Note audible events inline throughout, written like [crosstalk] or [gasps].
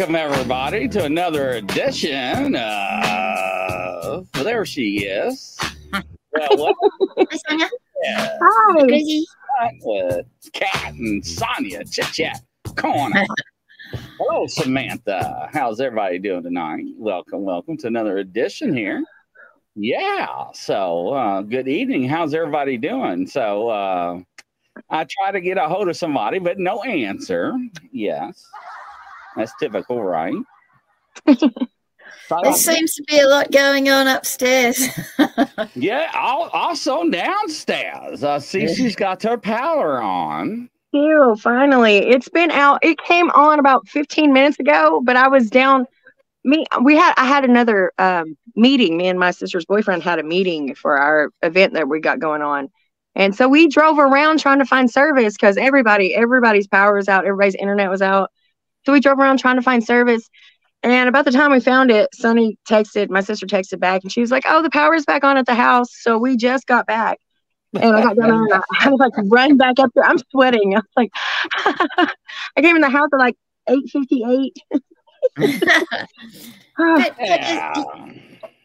Welcome, everybody, to another edition of. Well, there she is. well, [laughs] Hi, Sonya. yeah, Hi. With Cath and Sonya Chit Chat Corner. [laughs] Hello, Samantha. How's everybody doing tonight? Welcome, welcome to another edition here. Yeah. So, uh, good evening. How's everybody doing? So, uh, I try to get a hold of somebody, but no answer. Yes. That's typical, right? So, There seems to be a lot going on upstairs. [laughs] yeah. al- Also downstairs, I see she's got her power on. Ew, finally. It's been out. It came on about 15 minutes ago, but I was down. Me, we had, I had another um, meeting. Me and my sister's boyfriend had a meeting for our event that we got going on. And so we drove around trying to find service because everybody, everybody's power was out, everybody's internet was out. So we drove around trying to find service. And about the time we found it, Sonny texted, my sister texted back, and she was like, Oh, the power's back on at the house. So we just got back. And I got down and I [laughs] had to like run back up there. I'm sweating. I was like, [laughs] I came in the house at like 8:58. [laughs] but, but Yeah. is,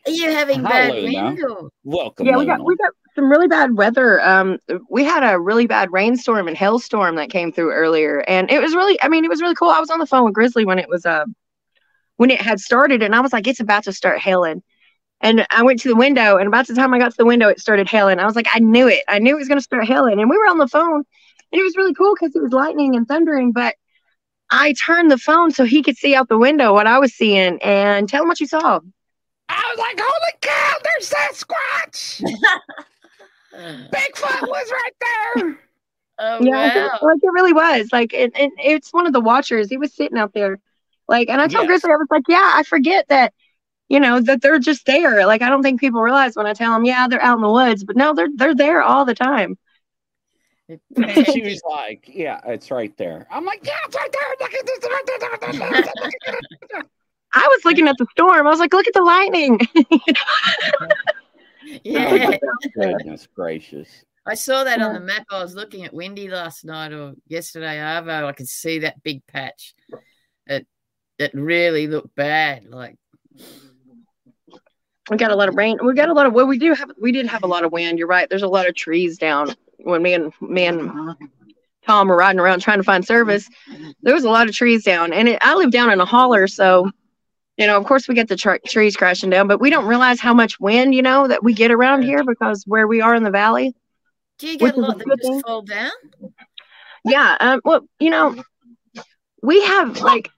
are you having bad Hello, wind or? Welcome. yeah, we got we got some really bad weather. Um, we had a really bad rainstorm and hailstorm that came through earlier, and it was really, I mean, it was really cool. I was on the phone with Grizzly when it was uh when it had started, and I was like, it's about to start hailing. And I went to the window, and about the time I got to the window, it started hailing. I was like, I knew it. I knew it was going to start hailing. And we were on the phone, and it was really cool because it was lightning and thundering. But I turned the phone so he could see out the window what I was seeing and tell him what you saw. I was like, holy cow, there's Sasquatch. [laughs] Bigfoot was right there. Oh Yeah, wow! like it really was. Like, it, it, it's one of the watchers. He was sitting out there, like, and I told Yes. Grizzly, I was like, yeah, I forget that, you know, that they're just there. Like, I don't think people realize when I tell them, yeah, they're out in the woods, but no, they're they're there all the time. And she [laughs] was like, yeah, it's right there. I'm like, yeah, it's right there. Look at this. Right there. Look at. I was looking at the storm. I was like, look at the lightning. [laughs] [laughs] yeah, [laughs] Goodness gracious. I saw that on the map. I was looking at Windy last night or yesterday. Arvo, I could see that big patch. It it really looked bad. Like we got a lot of rain. We got a lot of well, we do have we did have a lot of wind. You're right. There's a lot of trees down when me and me and Tom were riding around trying to find service. There was a lot of trees down, and it, I live down in a holler, so you know, of course, we get the tr- trees crashing down, but we don't realize how much wind, you know, that we get around here because where we are in the valley. do you get a lot that just thing. fall down? Yeah. Um, well, you know, we have like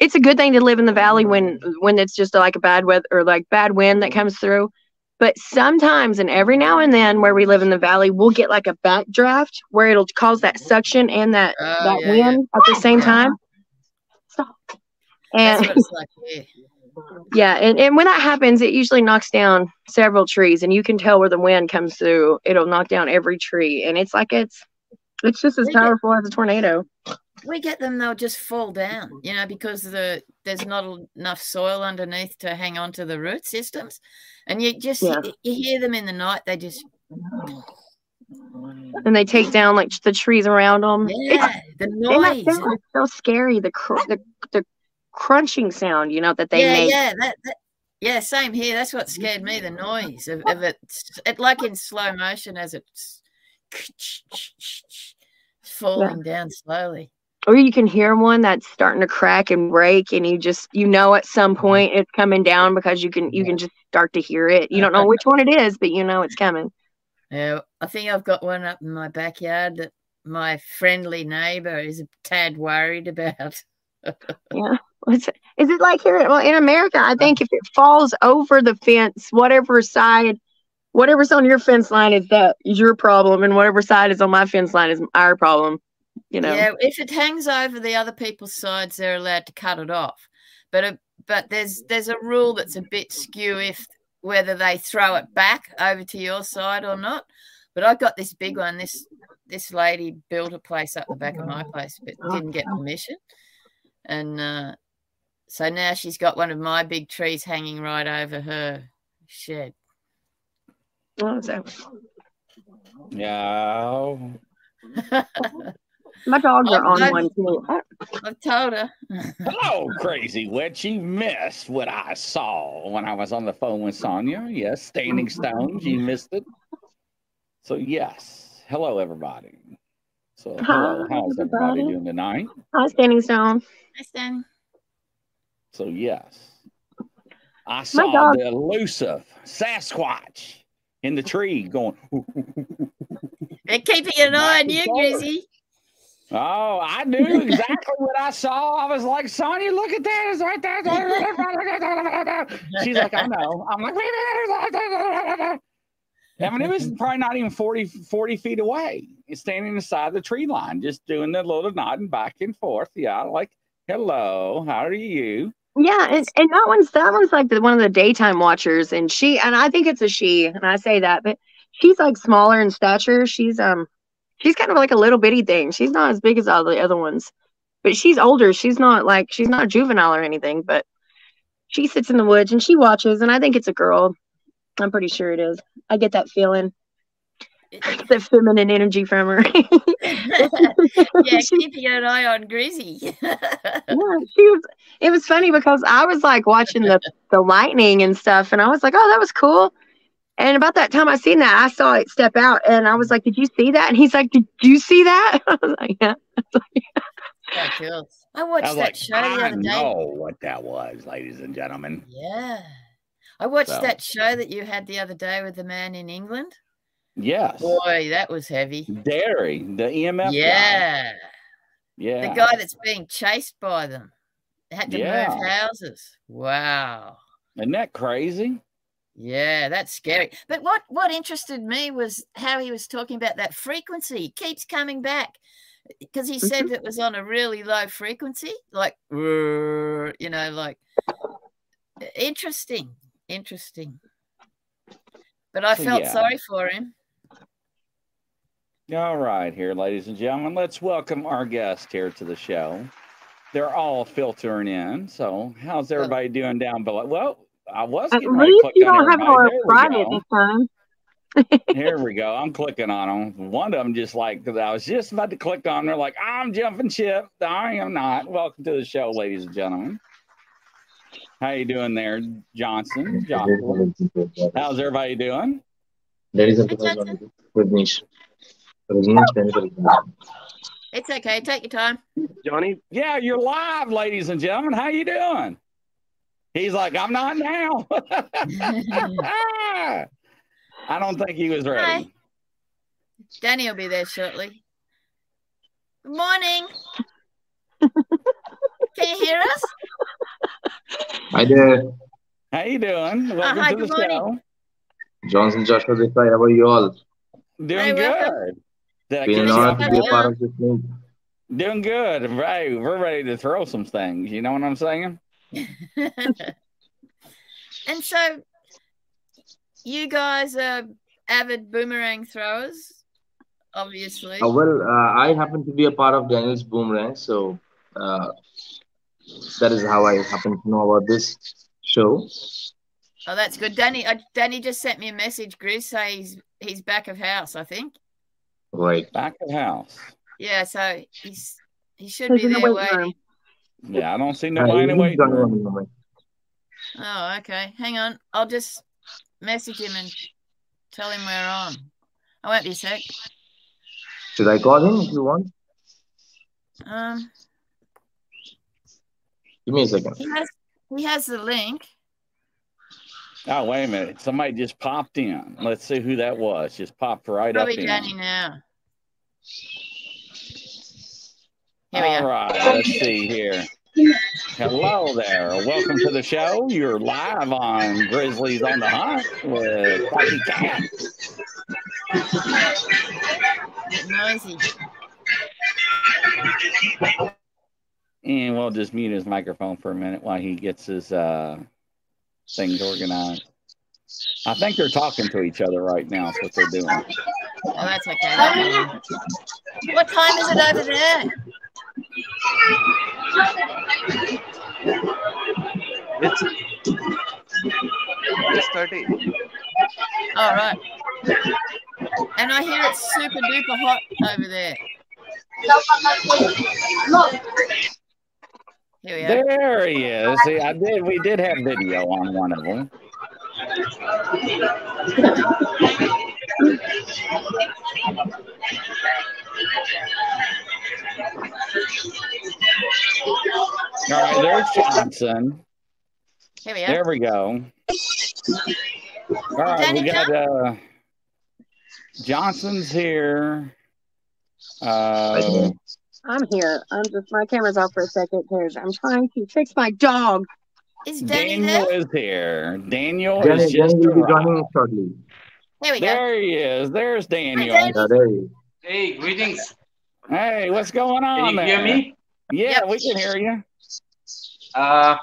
it's a good thing to live in the valley when when it's just like a bad weather or like bad wind that comes through. But sometimes and every now and then where we live in the valley, we'll get like a backdraft where it'll cause that suction and that Oh, that yeah, yeah. wind at the same time. And like yeah, and, and when that happens, it usually knocks down several trees, and you can tell where the wind comes through. It'll knock down every tree, and it's like it's it's just as We get- powerful as a tornado. We get them; they'll just fall down, you know, because the there's not enough soil underneath to hang on to the root systems, and you just Yeah. you, you hear them in the night. They just And they take down like the trees around them. yeah, the noise. is so scary. The cr- the the crunching sound, you know, that they yeah, make. yeah, that, that yeah, same here. That's what scared me. The noise of, of it, it like in slow motion as it's falling down slowly. Or you can hear one that's starting to crack and break, and you just you know at some mm-hmm. point it's coming down because you can you can just start to hear it. You don't know which one it is, but you know it's coming. Yeah, I think I've got one up in my backyard that my friendly neighbour is a tad worried about. [laughs] Yeah. Is it like here? Well, in America, I think if it falls over the fence, whatever side whatever's on your fence line is that your problem, and whatever side is on my fence line is our problem. You know. Yeah, if it hangs over the other people's sides, they're allowed to cut it off. But a, but there's there's a rule that's a bit skew if whether they throw it back over to your side or not. But I got this big one. This this lady built a place up the back of my place, but didn't get permission, and uh, so now she's got one of my big trees hanging right over her shed. Oh, so Yeah. my dogs are on I've- one too. I've told her. Hello, crazy witch. You missed what I saw when I was on the phone with Sonya. Yes, standing stones. You missed it. So yes. Hello, everybody. So hello, Hi, how's everybody everybody. doing tonight? Hi, Standing Stone. Hi, Stan. So yes. I saw the elusive Sasquatch in the tree going. [laughs] They're keeping an eye on you, Grizzy. Oh, I knew exactly what I saw. I was like, Sonya, look at that. It's right there. [laughs] She's like, I know. I'm like, [laughs] I mean, it was probably not even 40, 40 feet away. It's standing beside the tree line, just doing the little nodding back and forth. Yeah, like, hello, how are you? Yeah, and, and that one's that one's like the one of the daytime watchers, and she and I think it's a she, and I say that, but she's like smaller in stature. She's um she's kind of like a little bitty thing. She's not as big as all the other ones, but she's older. She's not like she's not juvenile or anything, but she sits in the woods and she watches, and I think it's a girl. I'm pretty sure it is. I get that feeling, [laughs] the feminine energy from her. [laughs] yeah, [laughs] keeping an eye on Grizzy. yeah, she was. It was funny because I was like watching the [laughs] the lightning and stuff, and I was like, "Oh, that was cool." And about that time I seen that, I saw it step out, and I was like, "Did you see that?" And he's like, "Did you see that?" [laughs] I was like, "Yeah." [laughs] So cool. I watched I that like, show the I other day. know what that was, ladies and gentlemen. Yeah. I watched So- that show that you had the other day with the man in England. Yes. Boy, that was heavy. Dairy, the EMF. guy. Yeah. Yeah. The guy that's being chased by them. Had to move houses. Wow. Isn't that crazy? Yeah, that's scary. But what what interested me was how he was talking about that frequency. It keeps coming back because he said Mm-hmm. it was on a really low frequency, like you know, like interesting, interesting. But I So, felt yeah. sorry for him. All right, here, ladies and gentlemen, let's welcome our guest here to the show. They're all filtering in. So, how's everybody doing down below? Well, I was At getting to least click you don't have everybody. more There we private this time. [laughs] Here we go. I'm clicking on them. One of them just like, because I was just about to click on. They're like, I'm jumping ship. I am not. Welcome to the show, ladies and gentlemen. How you doing there, Johnson? Johnson. How's everybody doing? Ladies and gentlemen, Rajneesh. Rajneesh, Rajneesh. It's okay. Take your time. Johnny? Yeah, you're live, ladies and gentlemen. How you doing? He's like, I'm not now. [laughs] I don't think he was ready. Hi. Danny will be there shortly. Good morning. Can you hear us? Hi there, How you doing? Uh, Welcome hi, to the good show. Johnson Joshua Desai. How are you all? Doing Hey, good. Did I Been get an you to to be a part of this meet. Doing good. Right. We're ready to throw some things. You know what I'm saying? [laughs] and so you guys are avid boomerang throwers, obviously. Uh, well, uh, I happen to be a part of Daniel's Boomerang, so uh, that is how I happen to know about this show. Oh, that's good. Danny uh, Danny just sent me a message, Grizz, say he's he's back of house, I think. Right. Back of house. Yeah, so he's he should He's be in the there waiting waiting. Yeah, I don't see Uh, nobody in the he's waiting room. Oh, okay. Hang on. I'll just message him and tell him we're on. I won't be a sec. Should I call him if you want? Um Give me a second. he has he has the link. Oh, wait a minute. Somebody just popped in. Let's see who that was. Just popped right Probably up in. Danny now. Here All right. Let's see here. Hello there. Welcome to the show. You're live on Grizzlies on the Hunt with Spiky Cat. Noisy. And we'll just mute his microphone for a minute while he gets his uh, things organized. I think they're talking to each other right now. That's what they're doing. Oh, that's okay. What time is it over there? It's it's 30. All right. And I hear it's super duper hot over there. Here we are. There he is. See, I did. We did have video on one of them. All right, there's Johnson. Here we are. There we go. All right, we got uh, Johnson's here. Uh, I'm here. I'm just my camera's off for a second because I'm trying to fix my dog. Is Danny Daniel there? is here. Daniel Jenny, is just Jenny will be arrived. joining shortly. Here we go. There he is. There's Daniel. Danny. Uh, there he is. Hey, greetings. Hey, what's going on Can you there? hear me? Yeah, Yep. we can hear you. Uh,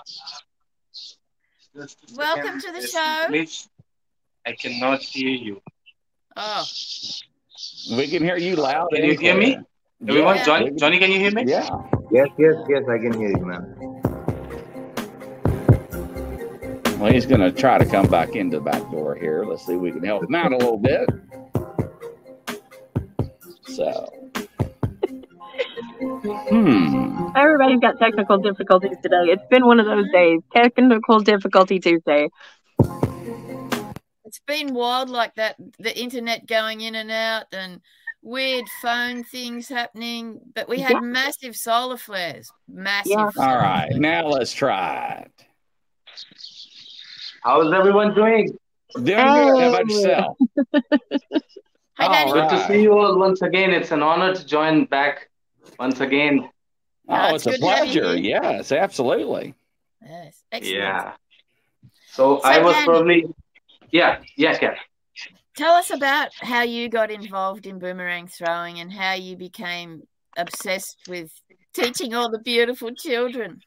Welcome to the show. Please, I cannot hear you. Oh, We can hear you loud. Can you hear me? Clear. Everyone, Yeah. Johnny, Johnny, can you hear me? Yeah. Yes, yes, yes, I can hear you, man. Well, he's going to try to come back into the back door here. Let's see if we can help him out a little bit. So, hmm. Everybody's got technical difficulties today. It's been one of those days. Technical difficulty Tuesday. it's been wild like that. The internet going in and out and weird phone things happening. But we had Yeah. massive solar flares. Massive. Yeah. All solar right. flares. Now let's try it. How's everyone doing? Doing good. How about yourself? [laughs] Hey, All Good right. to see you all once again. It's an honor to join back once again. Yeah, Oh, it's it's a good to have you pleasure. Yes, absolutely. Yes. Excellent. Yeah. So, So, I was Danny- probably, yeah, yeah, yeah. Tell us about how you got involved in boomerang throwing and how you became obsessed with teaching all the beautiful children.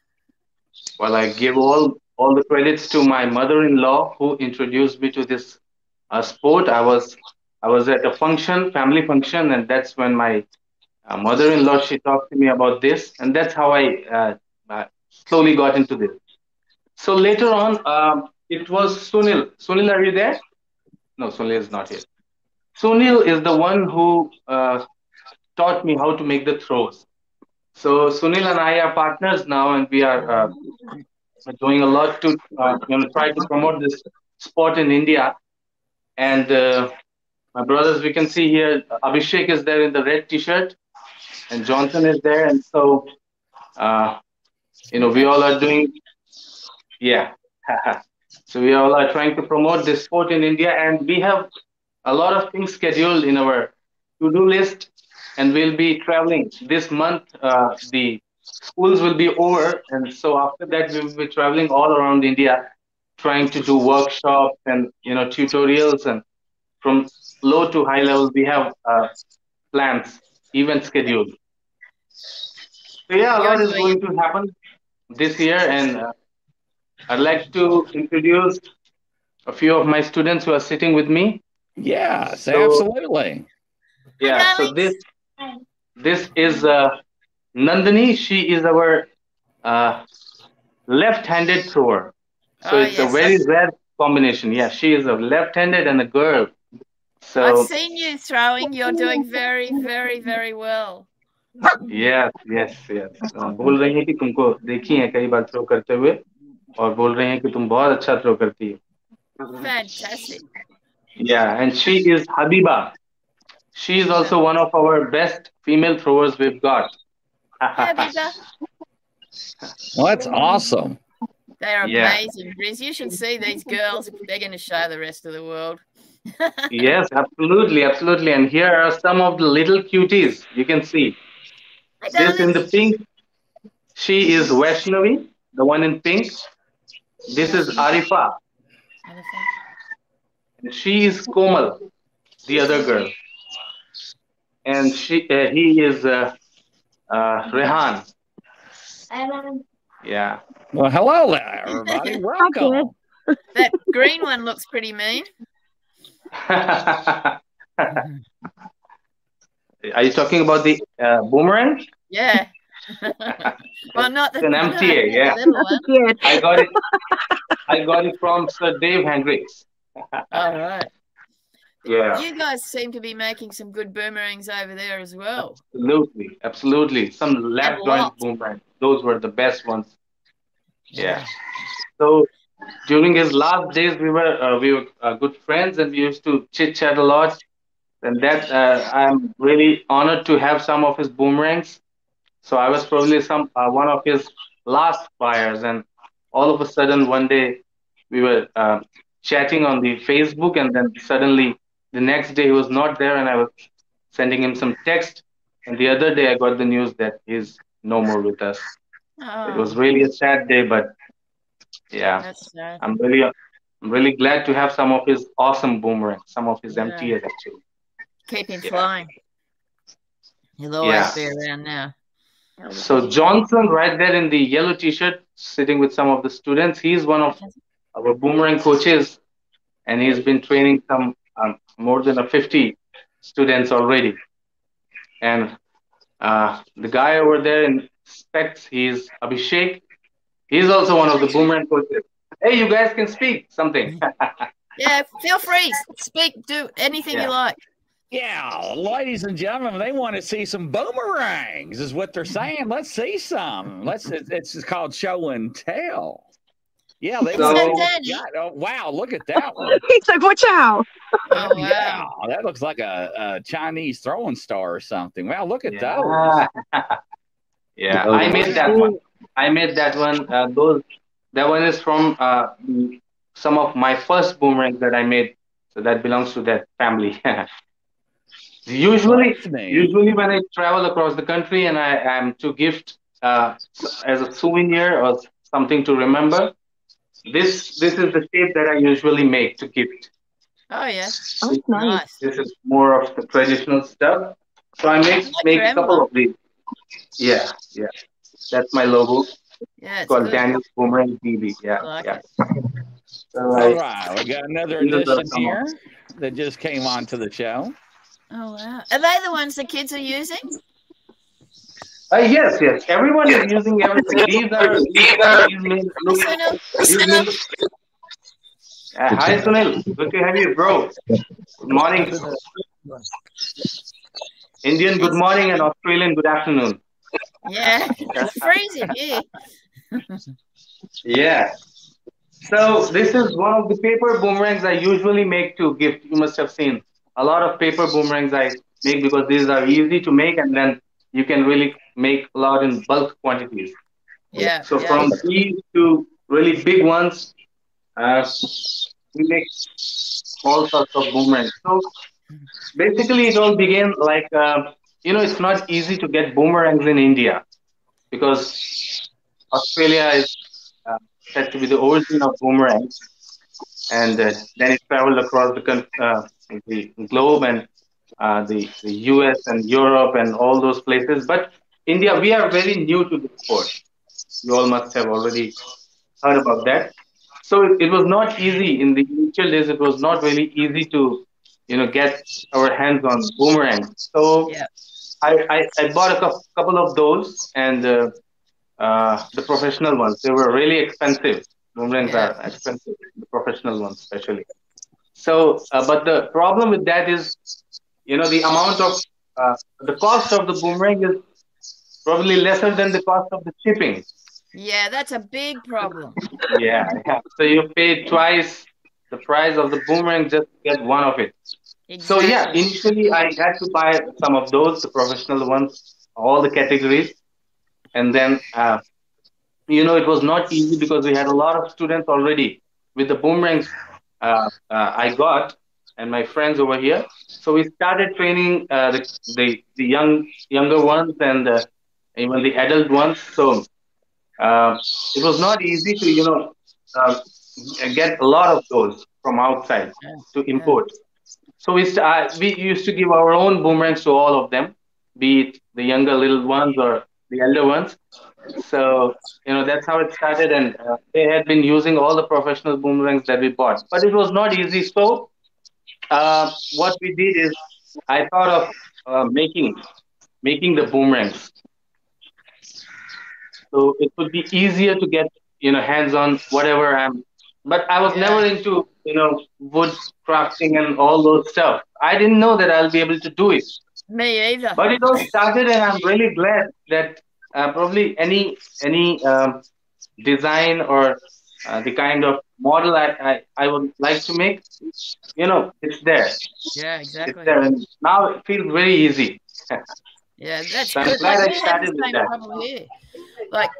Well, I give all all the credits to my mother-in-law who introduced me to this uh, sport. I was I was at a function, family function, and that's when my uh, mother-in-law she talked to me about this, and that's how I uh, uh, slowly got into this. So later on, um, it was Sunil. Sunil, are you there? No, Sunil is not here. Sunil is the one who uh, taught me how to make the throws. So Sunil and I are partners now, and we are uh, doing a lot to uh, you know try to promote this sport in India. And uh, my brothers, we can see here, Abhishek is there in the red T-shirt, and Johnson is there, and so uh, you know we all are doing, yeah. [laughs] so we all are trying to promote this sport in India, and we have a lot of things scheduled in our to-do list, and we'll be traveling this month. Uh, the schools will be over, and so after that we will be traveling all around India, trying to do workshops and you know tutorials, and from low to high level we have uh, plans, event scheduled. So yeah, a lot is going to happen this year, and uh, I'd like to introduce a few of my students who are sitting with me. Yes, So- absolutely. Yeah, so this this is uh, Nandini. She is our uh, left-handed thrower. So Oh, it's a yes, very I've- rare combination. Yeah, she is a left-handed and a girl. So I've seen you throwing. You're doing very, very, very well. yes, yes, yes. Uh, बोल रही हैं कि तुमको देखी है कई बार throw करते हुए और बोल रही हैं कि तुम बहुत अच्छा थ्रो करती हो. Fantastic. Yeah, and she is Habiba. She is also one of our best female throwers we've got. Hi, Bigger. Well, that's awesome. They're Yeah. amazing, Briz. You should see these girls. They're going to show the rest of the world. [laughs] Yes, absolutely, absolutely. And here are some of the little cuties you can see. Hey, This in darling. the pink, She is Vaishnavi, the one in pink. This is Arifa. And she is Komal, the other girl. And she, uh, he is uh, uh, Rehan. Yeah. Well, hello there, everybody. [laughs] Welcome. That green one looks pretty mean. [laughs] Are you talking about the uh, boomerang? Yeah. Well, not the It's an no, MTA, yeah. little one. [laughs] Good. I got it. I got it from Sir Dave Hendricks. All right. Yeah, You guys seem to be making some good boomerangs over there as well. absolutely, absolutely. Some lap And joint lots. boomerang. Those were the best ones. Yeah. So during his last days, we were uh, we were uh, good friends, and we used to chit chat a lot. And that uh, I'm really honored to have some of his boomerangs. So I was probably some uh, one of his last buyers, and all of a sudden one day we were uh, chatting on the Facebook, and then suddenly the next day he was not there, and I was sending him some text. And the other day I got the news that he's no more with us. It was Oh, really a sad day, but yeah. I'm really I'm really glad to have some of his awesome boomerangs, some of his Yeah. MTS actually. Keep him Yeah. flying. He'll always Yeah. be around now. So Johnson, right there in the yellow T-shirt, sitting with some of the students, he's one of our boomerang coaches, and he's been training some um, more than a 50 students already. And uh, the guy over there in specs, he's Abhishek. He's also one of the boomerang coaches. Hey, you guys can speak something. [laughs] Yeah, feel free. Speak, do anything Yeah. you like. Yeah, ladies and gentlemen, they want to see some boomerangs, is what they're saying. Let's see some. Let's. It's, it's called show and tell. Yeah, they. So- they Danny. got- oh, wow, look at that one. [laughs] He's like, watch out. Oh, wow. Yeah, that looks like a, a Chinese throwing star or something. Wow, look at those. [laughs] Yeah. yeah, I made that one. I made that one. Uh, those that one is from uh, some of my first boomerangs that I made. So that belongs to that family. [laughs] usually, usually when I travel across the country and I am to gift uh, as a souvenir or something to remember, this this is the shape that I usually make to gift. Oh, yeah. Oh, nice. Nice. This is more of the traditional stuff. So I make like make a couple of these. Yeah, yeah. That's my logo. Yeah, it's called good. Daniel Boomerang BB. Yeah, like yeah. it. [laughs] So All we got another These are the- edition here that just came onto the show. Oh, wow. Are they the ones the kids are using? uh, yes, yes. Everyone is using everything. These are these are these may look, Sunil? these uh, hi Sunil, good to have you, bro. Good morning. Indian good morning and Australian good afternoon. Yeah, it's freezing here. Yeah. So this is one of the paper boomerangs I usually make to gift. You must have seen a lot of paper boomerangs I make because these are easy to make and then you can really make a lot in bulk quantities. Yeah. So yeah. from these to really big ones, uh, we make all sorts of boomerangs. So basically, it all began like uh, you know, it's not easy to get boomerangs in India because Australia is uh, said to be the origin of boomerangs, and uh, then it traveled across the country uh, the globe and uh, the the U.S. and Europe and all those places. But India, we are very new to the sport. You all must have already heard about that. So it, it was not easy in the initial days. It was not really easy to, you know, get our hands on boomerangs. So Yeah. I, I, I bought a couple of those and uh, uh, the professional ones. They were really expensive. Boomerangs Yeah. are expensive, the professional ones especially. So, uh, but the problem with that is, you know, the amount of uh, the cost of the boomerang is probably lesser than the cost of the shipping. Yeah, that's a big problem. Yeah, yeah. So you pay twice the price of the boomerang just to get one of it. Exactly. So yeah, initially I had to buy some of those, the professional ones, all the categories, and then uh, you know it was not easy because we had a lot of students already with the boomerangs uh, uh, I got and my friends over here. So we started training uh, the, the the young younger ones and uh, even the adult ones. So it was not easy to you know uh, get a lot of those from outside to import. So we st- uh, we used to give our own boomerangs to all of them, be it the younger little ones or the elder ones. So you know that's how it started, and uh, they had been using all the professional boomerangs that we bought, but it was not easy. So uh, what we did is I thought of uh, making making the boomerangs, so it would be easier to get you know hands on whatever I'm. But I was never into you know wood crafting and all those stuff. I didn't know that I'll be able to do it. Me either. But it all started, and I'm really glad that uh, probably any any um, design or uh, the kind of model I, I, I would like to make, you know, it's there. Yeah, It's exactly. there, now it feels very easy. [laughs] Yeah, that's So I'm good. glad Like, I started with that. Like,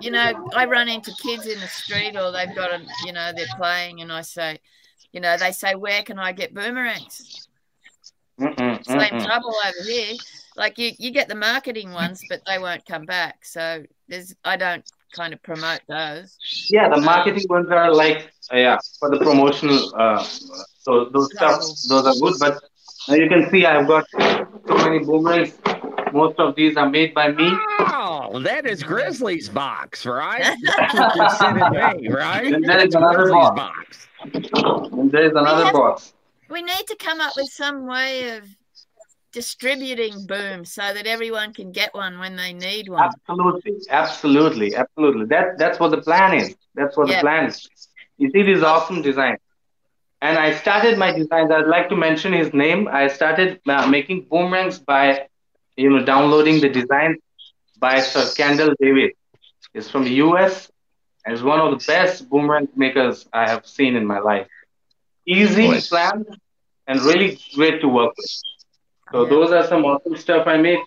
you know, I run into kids in the street or they've got a, you know, they're playing and I say, you know, they say, where can I get boomerangs? Mm-mm, Same mm-mm. trouble over here. Like you, you get the marketing ones, but they won't come back. So there's, I don't kind of promote those. Yeah, the marketing ones are like, uh, yeah, for the promotional. Uh, so those stuff, those are good. But now you can see I've got so many boomerangs. Most of these are made by me. Oh, that is Grizzly's box, right? [laughs] That's what you're sending me, right? And there is That's another Grizzly's box. box. And there is another have- box. We need to come up with some way of distributing boom so that everyone can get one when they need one. Absolutely, absolutely, absolutely. That that's what the plan is. That's what Yeah. the plan is. You see these awesome designs, and I started my designs. I'd like to mention his name. I started uh, making boomerangs by, you know, downloading the design by Sir Kendall David. He's from the U.S. and is one of the best boomerang makers I have seen in my life. Easy, Nice. planned, and really great to work with. So Yeah. those are some awesome stuff I made.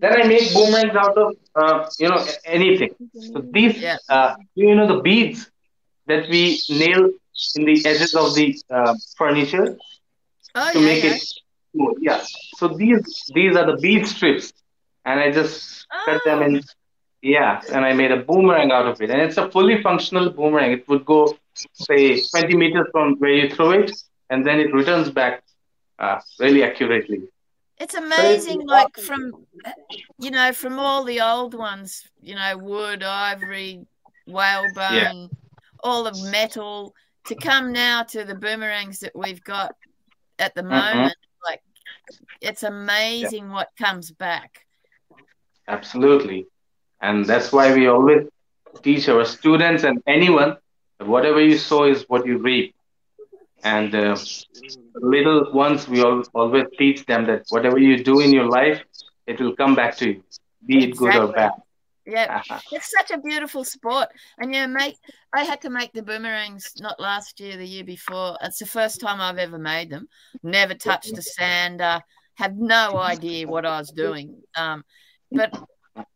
Then I make boomerangs out of uh, you know anything. So these Yeah. uh, you know the beads that we nail in the edges of the uh, furniture Oh, to yeah, make it smooth. Yeah. So these these are the bead strips, and I just cut them in. Yeah, and I made a boomerang out of it, and it's a fully functional boomerang. It would go say 20 meters from where you throw it, and then it returns back uh, really accurately. It's amazing, like from, you know, from all the old ones, you know, wood, ivory, whalebone, all of metal, to come now to the boomerangs that we've got at the mm-hmm. moment. Like, it's amazing what comes back. Absolutely. And that's why we always teach our students and anyone whatever you sow is what you reap. And uh, little ones, we al- always teach them that whatever you do in your life, it will come back to you, be it good or bad. Yeah, [laughs] it's such a beautiful sport. And yeah make I had to make the boomerangs not last year, the year before. It's the first time I've ever made them. Never touched a sander, have no idea what I was doing. Um, but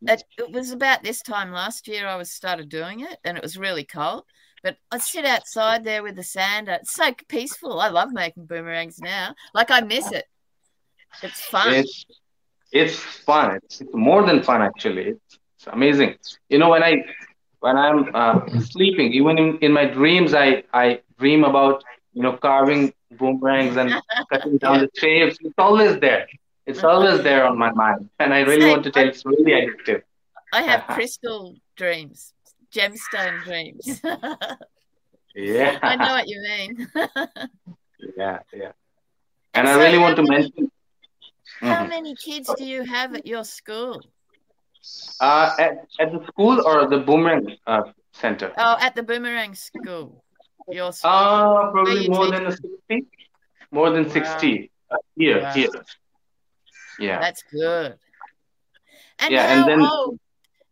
it, it was about this time last year I was started doing it and it was really cold. But I sit outside there with the sander. It's so peaceful. I love making boomerangs now. Like I miss it. It's fun. It's it's fun. It's, it's more than fun actually. It's, it's amazing. You know when I when I'm uh, sleeping, even in, in my dreams, I I dream about you know carving boomerangs and cutting down the shapes. It's always there. It's always there on my mind, and I really Same. want to tell. It's really addictive. I have [laughs] crystal dreams, gemstone dreams. [laughs] Yeah. I know what you mean. [laughs] Yeah, yeah. And And I so really how want to many- mention. How Mhm. many kids do you have at your school? Uh, at, at the school or the boomerang uh, center? Oh, at the boomerang school. Your school. Uh, probably you more teach? than a 60. More than 60 uh, here, Wow. here. Yeah. That's good. And Yeah, how and then- old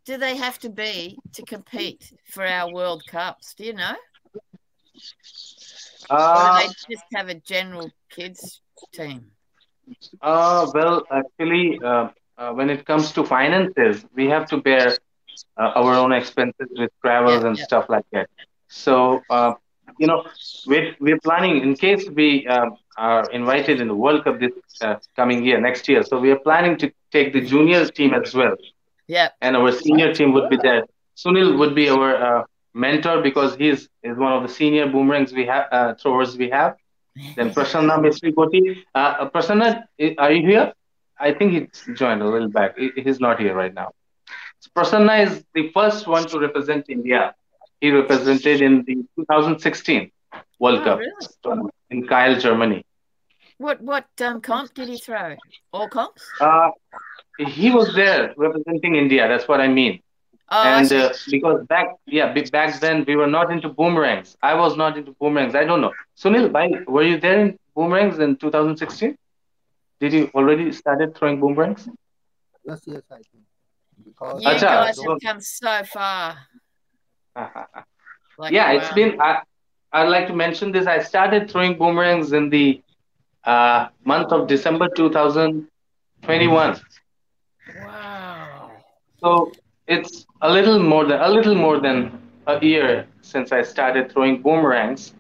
do they have to be to compete for our World Cups? Do you know? Or Uh, do they just have a general kids team? uh, well, actually, uh, uh, when it comes to finances, we have to bear uh, our own expenses with travels Yeah, and yeah. stuff like that. So, uh, you know, we're, we're planning in case we are invited in the World Cup this uh, coming year, next year. So we are planning to take the junior team as well. Yeah. and our senior team would be there. Sunil would be our uh, mentor because he's is one of the senior boomerangs we have uh, throwers we have. Then Prasanna Mistry Koti. Uh, uh, Prasanna, are you here? I think he joined a little back. He's not here right now. So Prasanna is the first one to represent India. He represented in the 2016 World oh, Cup really? in Kiel, Germany. What what um, comp did he throw? All comps? Uh, he was there representing India. That's what I mean. Oh, and uh, because back yeah back then we were not into boomerangs. I was not into boomerangs. I don't know. Sunil, by, were you there in boomerangs in 2016? Did you already started throwing boomerangs? Yes, yes, I think. Because you guys have come so far. [laughs] like, yeah, it's been. I, I'd like to mention this. I started throwing boomerangs in the uh, month of December 2021. Wow. So it's a little more than a little more than a year since I started throwing boomerangs.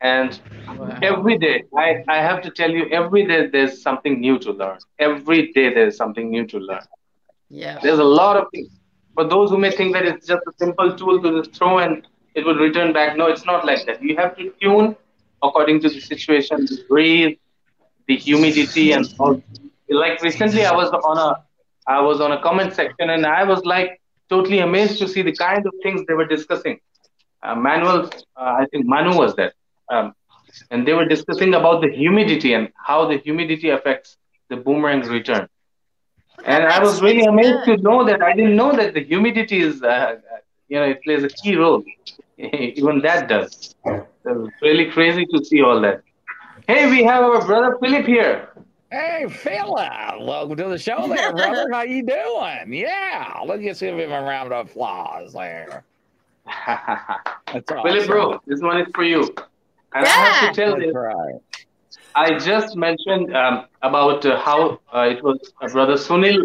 And wow. every day, I, I have to tell you, every day there's something new to learn. Every day there's something new to learn. Yeah. There's a lot of things. For those who may think that it's just a simple tool to just throw and it will return back. No, it's not like that. You have to tune according to the situation, the breeze, the humidity, and all. Like recently, I was on a I was on a comment section and I was like totally amazed to see the kind of things they were discussing. Uh, Manuel, uh, I think Manu was there, um, and they were discussing about the humidity and how the humidity affects the boomerang's return. And I was really amazed to know that I didn't know that the humidity is, uh, you know, it plays a key role. [laughs] Even that does. So really crazy to see all that. Hey, we have our brother Philip here. Hey, Philip, welcome to the show there, brother. How you doing? Yeah, let's just give him a round of applause there. [laughs] That's awesome. Philip, bro, this one is for you. And yeah. I have to tell you, right. I just mentioned um, about uh, how uh, it was uh, brother Sunil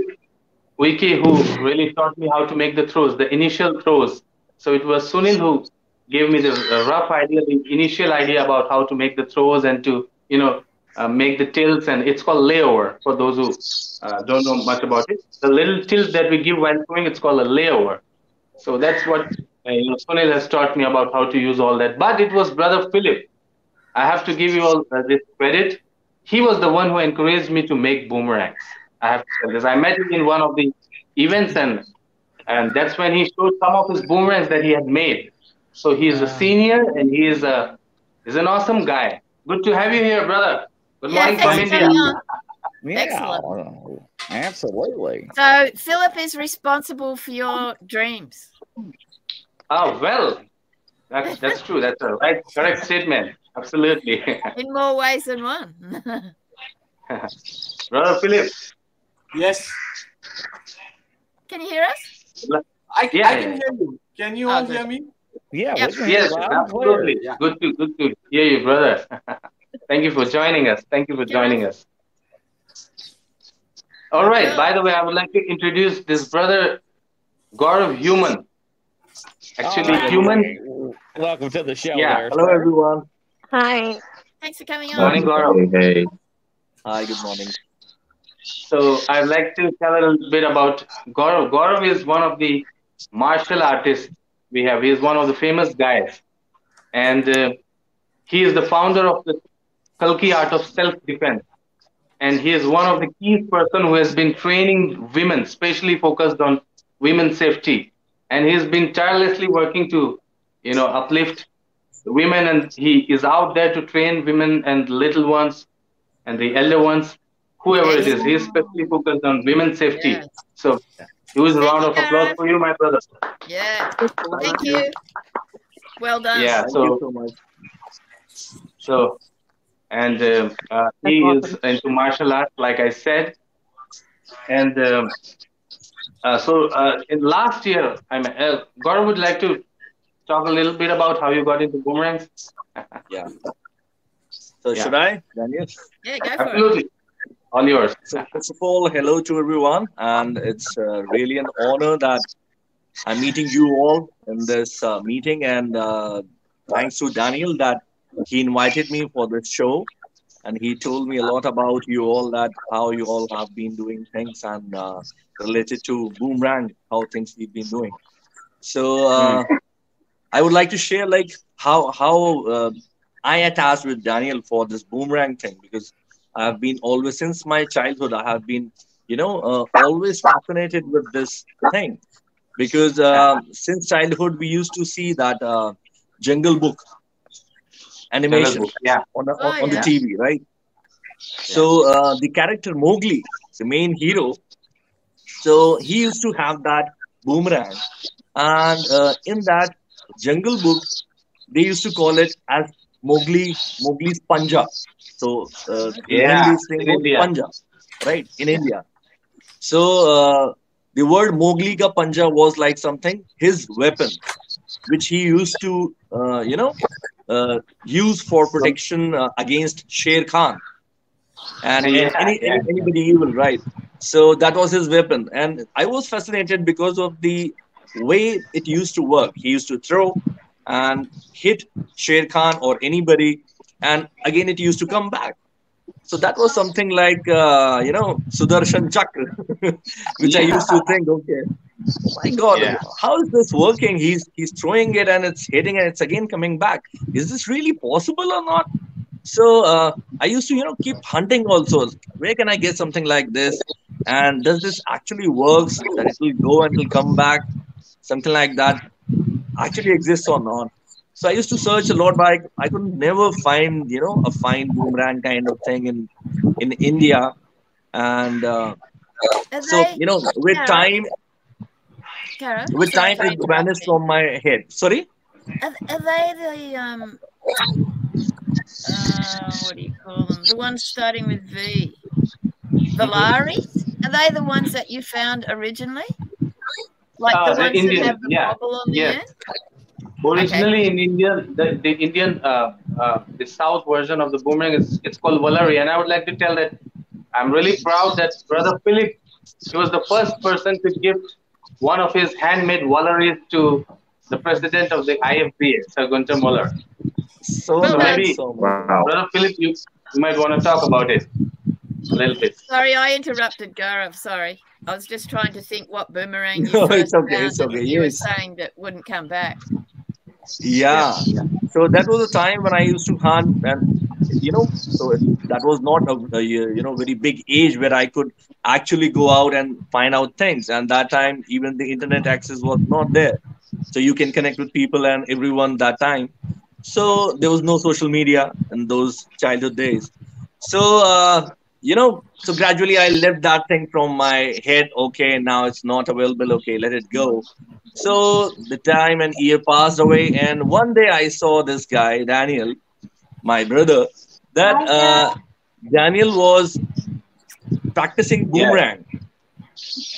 Wiki who really taught me how to make the throws, the initial throws. So it was Sunil who gave me the rough idea, the initial idea about how to make the throws and to, you know, uh, make the tilts. And it's called layover for those who uh, don't know much about it. The little tilt that we give while throwing, it's called a layover. So that's what uh, you know, Sunil has taught me about how to use all that. But it was brother Philip I have to give you all uh, this credit. He was the one who encouraged me to make boomerangs. I have to say this. I met him in one of the events, and and that's when he showed some of his boomerangs that he had made. So he is a senior, and he is a is an awesome guy. Good to have you here, brother. Good yeah, morning from India. Yeah, Excellent. absolutely. So Philip is responsible for your dreams. Oh well, that's that's true. That's a right correct statement. Absolutely. [laughs] In more ways than one. [laughs] Brother Philip. Yes. Can you hear us? I, yeah, I can hear you. Can you all hear me? Yeah, yep. yes, absolutely. Yeah. Good to good to hear you, brother. [laughs] Thank you for joining us. Thank you for joining us. All right. By the way, I would like to introduce this brother, Gaurav Human. Actually, right. Human. Welcome to the show. Yeah. There, Hello, everyone. Hi. Thanks for coming on. Morning, Gaurav. Hey, hey. Hi, good morning. So I'd like to tell a little bit about Gaurav. Gaurav is one of the martial artists we have. He is one of the famous guys. And uh, he is the founder of the Kalki Art of Self-Defense. And he is one of the key person who has been training women, especially focused on women's safety. And he's been tirelessly working to, you know, uplift women and he is out there to train women and little ones and the elder ones whoever it is he's especially focused on women's safety yes. so use a round of applause for you my brother yeah thank you well done yeah so so, much. so and uh, uh, he is into martial arts like i said and um, uh, so uh, in last year i mean uh, Gaurav would like to talk a little bit about how you got into boomerangs? [laughs] yeah. So yeah. should I, Daniel? Yeah, go for Absolutely. it. All yours. So first of all, hello to everyone, and it's uh, really an honor that I'm meeting you all in this uh, meeting, and uh, thanks to Daniel that he invited me for this show, and he told me a lot about you all that how you all have been doing things and uh, related to boomerang how things you've been doing. So uh, mm. I would like to share like how how uh, I attached with Daniel for this boomerang thing because I have been always since my childhood I have been you know uh, always fascinated with this thing because uh, since childhood we used to see that uh, Jungle Book animation yeah. on, on, oh, on yeah. the TV, right? So uh, the character Mowgli, the main hero, so he used to have that boomerang, and uh, in that Jungle Book, they used to call it as Mowgli Mowgli's Panja. So uh, yeah, in India. Panja, right? In India. So uh, the word Mowgli ka Panja was like something his weapon, which he used to, uh, you know, uh, use for protection uh, against Sher Khan and yeah, any, yeah. anybody evil, right? So that was his weapon, and I was fascinated because of the way it used to work. He used to throw and hit Sher Khan or anybody, and again it used to come back. So that was something like uh, you know Sudarshan Chakra, [laughs] which yeah. I used to think, okay, my God, yeah. how is this working? He's he's throwing it and it's hitting and it's again coming back. Is this really possible or not? So uh, I used to you know keep hunting also. Where can I get something like this? And does this actually works? That it will go and it will come back, something like that actually exists or not? So I used to search a lot, but I, I could never find, you know, a fine boomerang kind of thing in in India. And uh, so, you know, with time, with time, it vanished from my head. Sorry? Are, are they the, um, uh, what do you call them? The ones starting with V. Valaris? Are they the ones that you found originally? Like uh, the ones Indian, that have the yeah. bubble on the yes. end? Originally okay. in India, the, the Indian, uh, uh, the South version of the boomerang is it's called Valari, and I would like to tell that I'm really proud that Brother Philip, he was the first person to gift one of his handmade Valaris to the president of the IFBA, Sir Gunter Muller. So, so maybe, so wow. Brother Philip, you, you might want to talk about it a little bit. Sorry, I interrupted Gaurav. Sorry. I was just trying to think what boomerang you [laughs] no, it's okay, it's okay. You were saying that wouldn't come back. Yeah. yeah. So that was a time when I used to hunt, and you know, so that was not a, a, you know very big age where I could actually go out and find out things. And that time, even the internet access was not there, so you can connect with people and everyone that time. So there was no social media in those childhood days. So uh, you know, so gradually I left that thing from my head. Okay, now it's not available. Okay, let it go. So the time and year passed away, and one day I saw this guy, Daniel, my brother, that uh, Daniel was practicing boomerang. Yeah.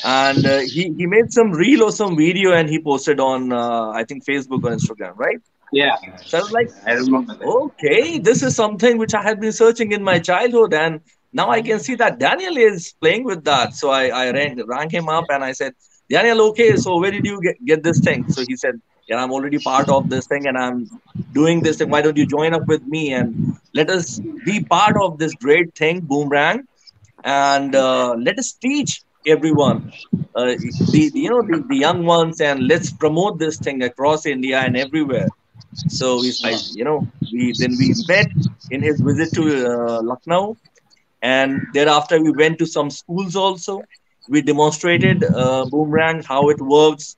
And uh, he, he made some reel or some video and he posted on, uh, I think, Facebook or Instagram, right? Yeah. So I was like, I remember okay, this is something which I had been searching in my childhood. And now I can see that Daniel is playing with that. So I, I rang, him up and I said, Daniel, okay, so where did you get, get this thing? So he said, yeah, I'm already part of this thing and I'm doing this thing. Why don't you join up with me and let us be part of this great thing, Boomerang, and uh, let us teach everyone, uh, the, you know, the, the young ones, and let's promote this thing across India and everywhere. So we, you know, we then we met in his visit to uh, Lucknow, and thereafter we went to some schools also. We demonstrated uh, boomerang how it works.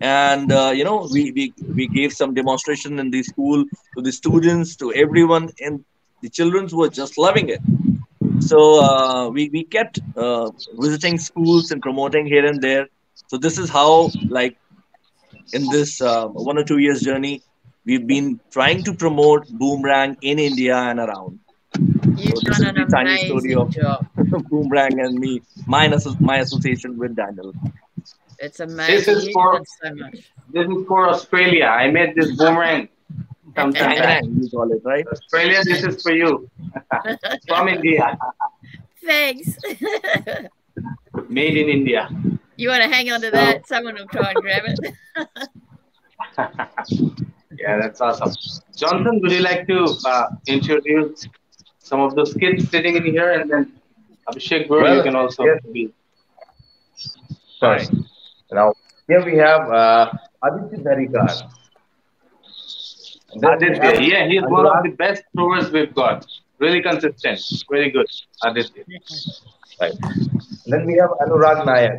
And uh, you know we, we we gave some demonstration in the school to the students to everyone and the children were just loving it. So uh, we, we kept uh, visiting schools and promoting here and there. So this is how like in this uh, one or two years journey we've been trying to promote boomerang in india and around You've so done an amazing story of job. [laughs] Boomerang and me, my, my association with Daniel. It's amazing. This is for so this is for Australia. I made this boomerang. Sometime [laughs] you call it right. Australia, this is for you [laughs] from India. Thanks. Made in India. You want to hang on to that? Someone will try and grab it. yeah, that's awesome. Johnson, would you like to uh, introduce some of those kids sitting in here, and then Abhishek Guru, well, you can also yes. be. Sorry. Now, here we have uh, Aditya Dharikar. Aditya, yeah, he's one of the best throwers we've got. Really consistent. Very good, Aditya. Right. Then we have Anurag Nayak.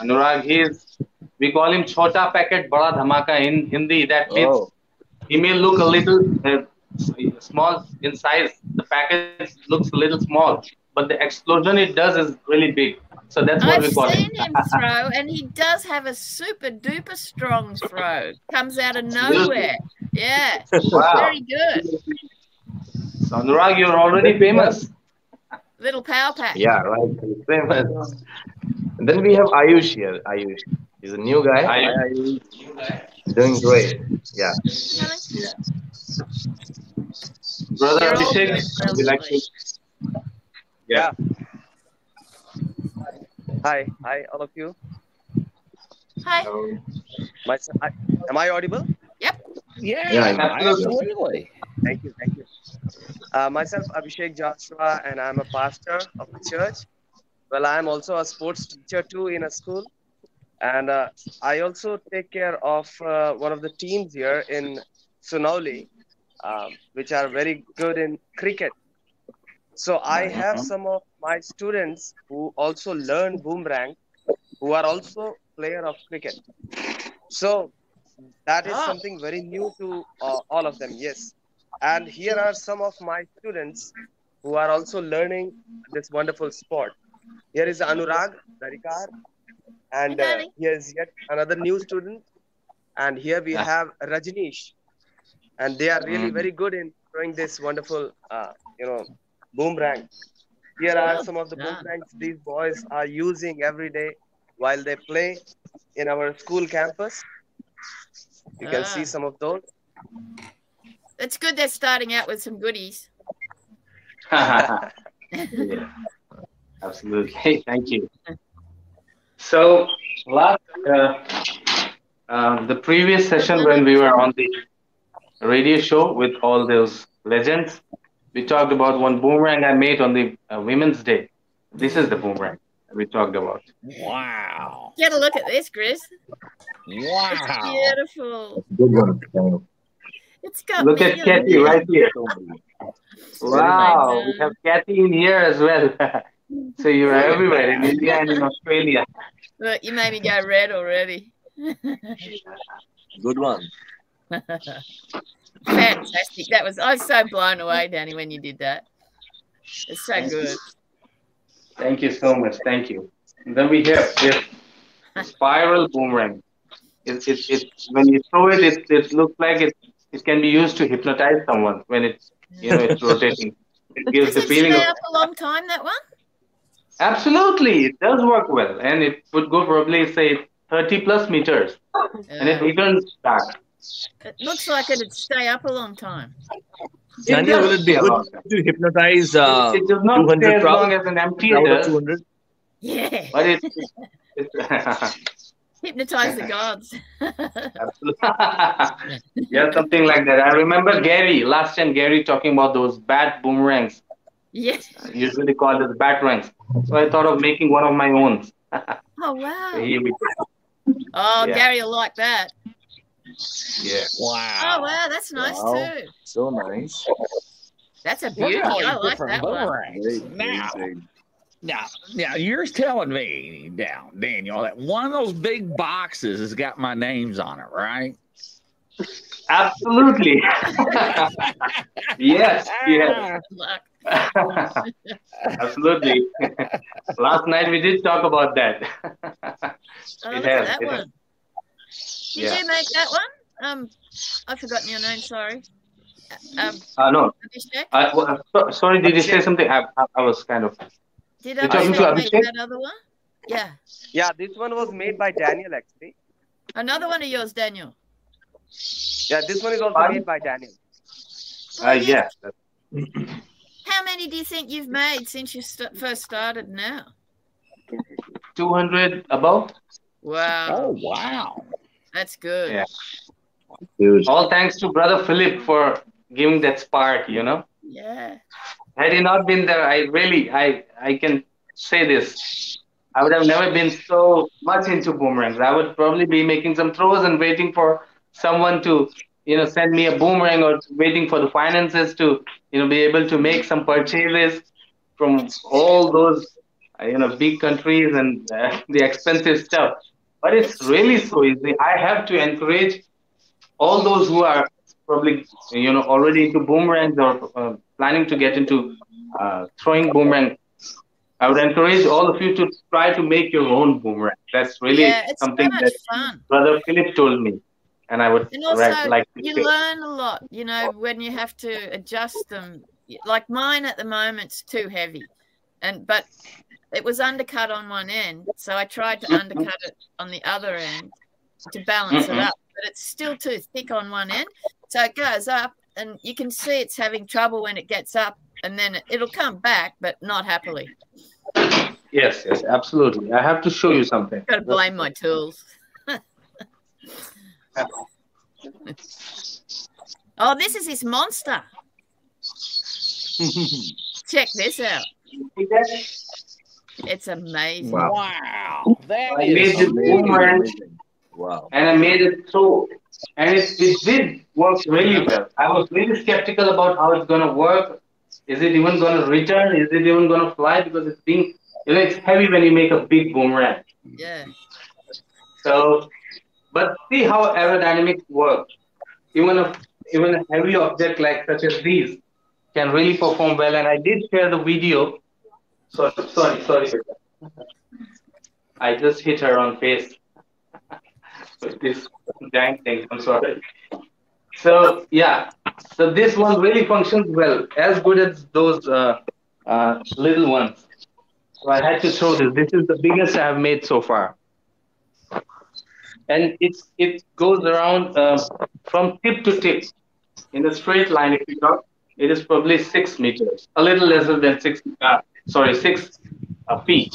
Anurag, he's we call him Chota Packet Bada Dhamaka in Hindi. That means Oh, he may look a little uh, small in size. The package looks a little small, but the explosion it does is really big. So that's what I've we call seen it. him throw, and he does have a super duper strong throw. Comes out of nowhere. Yeah, Wow. very good. So Anurag, you're already famous. Little power pack. Yeah, right. Famous. And then we have Ayush here. Ayush. He's a new guy. I, Doing great. Yeah. Brother They're Abhishek, would you like to? yeah. Hi, hi, all of you. Hi. My, I, am I audible? Yep. Yeah, Yeah, absolutely. Thank you, thank you. Uh, myself, Abhishek Joshua, and I'm a pastor of the church. Well, I'm also a sports teacher too in a school, and uh, I also take care of uh, one of the teams here in Sunauli, um, which are very good in cricket. So I have some of my students who also learn boomerang, who are also player of cricket. So that is Ah. something very new to uh, all of them. Yes, and here are some of my students who are also learning this wonderful sport. Here is Anurag Darikar, and uh, Danny. here is yet another new student, and here we have Rajneesh, and they are really very good in throwing this wonderful, uh, you know, boomerang. Here are some of the done. boomerangs these boys are using every day while they play in our school campus. You can see Ah. some of those. It's good they're starting out with some goodies. [laughs] [laughs] yeah, absolutely. Hey, [laughs] thank you. So last uh, uh, the previous session when we were on the radio show with all those legends, we talked about one boomerang I made on the uh, Women's Day. This is the boomerang we talked about. Wow. Get a look at this, Chris. It's Wow. beautiful. Good one. It's got Look at on Kathy it. right here. Wow, we have Kathy in here as well. [laughs] so you're everywhere in India and in Australia. Look, you made me go red already. [laughs] Good one. Fantastic. That was I was so blown away, Danny, when you did that. It's so good. Thank you so much. Thank you. And then we have this spiral boomerang. It, it, it, when you throw it, it, it looks like it, it can be used to hypnotize someone when it's, you know, it's rotating. It gives Does the it feeling stay of, up a long time, that one? absolutely, it does work well. And it would go probably, say, 30 plus meters. And it returns back. It looks like it'd stay up a long time. Daniel, will it be Yeah. to hypnotize uh, it, it does not 200 stay as crowd? long as an empty crowd of does, 200? Yeah. but it, it's [laughs] [laughs] Hypnotize the gods. [laughs] Absolutely. yeah, something like that. I remember Gary last time. Gary talking about those bat boomerangs, yes. usually called as batarangs. So I thought of making one of my own. Oh wow. So here we go. Oh, Yeah. Gary will like that. Yeah. Wow. Oh Wow. wow, that's nice Wow. too. So nice. That's a Look beauty. at all these I like different that one. Now, now, now, you're telling me now, Daniel, that one of those big boxes has got my names on it, right? Absolutely. [laughs] yes. Ah, yes. [laughs] Absolutely. [laughs] last night we did talk about that. Oh, It look has, at that it has. One. Did Yeah. you make that one? Um, I've forgotten your name. Sorry. Um, Uh, no. Abhishek. Uh, well, so- sorry, did you say something? I, I, I was kind of. Did You're talking to Abhishek make Abhishek? that other one? Yeah. Yeah, this one was made by Daniel actually. Another one of yours, Daniel. Yeah, this one is also Pardon? made by Daniel. Uh, yeah. [clears throat] How many do you think you've made since you st- first started now? 200 above. Wow. Oh, wow. That's good. Yeah. Huge. All thanks to brother Philip for giving that spark. You know, Yeah. had he not been there, I really, I, I can say this. I would have never been so much into boomerangs. I would probably be making some throws and waiting for someone to, you know, send me a boomerang or waiting for the finances to, you know, be able to make some purchases from all those, uh, you know, big countries and uh, the expensive stuff. But it's really so easy. I have to encourage all those who are probably, you know, already into boomerangs or uh, planning to get into uh, throwing boomerang I would encourage all of you to try to make your own boomerang. That's really Yeah, so something that fun. Brother Philip told me, and I would And also, like, you share. learn a lot, you know, when you have to adjust them. Like mine at the moment's too heavy, and but it was undercut on one end, so I tried to undercut it on the other end to balance it up. But it's still too thick on one end, so it goes up, and you can see it's having trouble when it gets up, and then it- it'll come back, but not happily. Yes, yes, absolutely. I have to show you something. Got to blame my tools. [laughs] oh, this is his monster. [laughs] Check this out. It's amazing. Wow. That I is made this boomerang Wow. and I made it so, and it, it did work really well. I was really skeptical about how it's gonna work. Is it even gonna return? Is it even gonna fly? Because it's being, you know, it's heavy when you make a big boomerang. Yeah. So, but see how aerodynamics work. Even a even a heavy object like such as these can really perform well. And I did share the video. Sorry, sorry, sorry. I just hit her on face with this dang thing. I'm sorry. So yeah, so this one really functions well, as good as those uh, uh, little ones. So I had to throw this. This is the biggest I have made so far and it's it goes around uh, from tip to tip in a straight line. If you talk, it is probably six meters, a little lesser than six. Uh, sorry, six uh, feet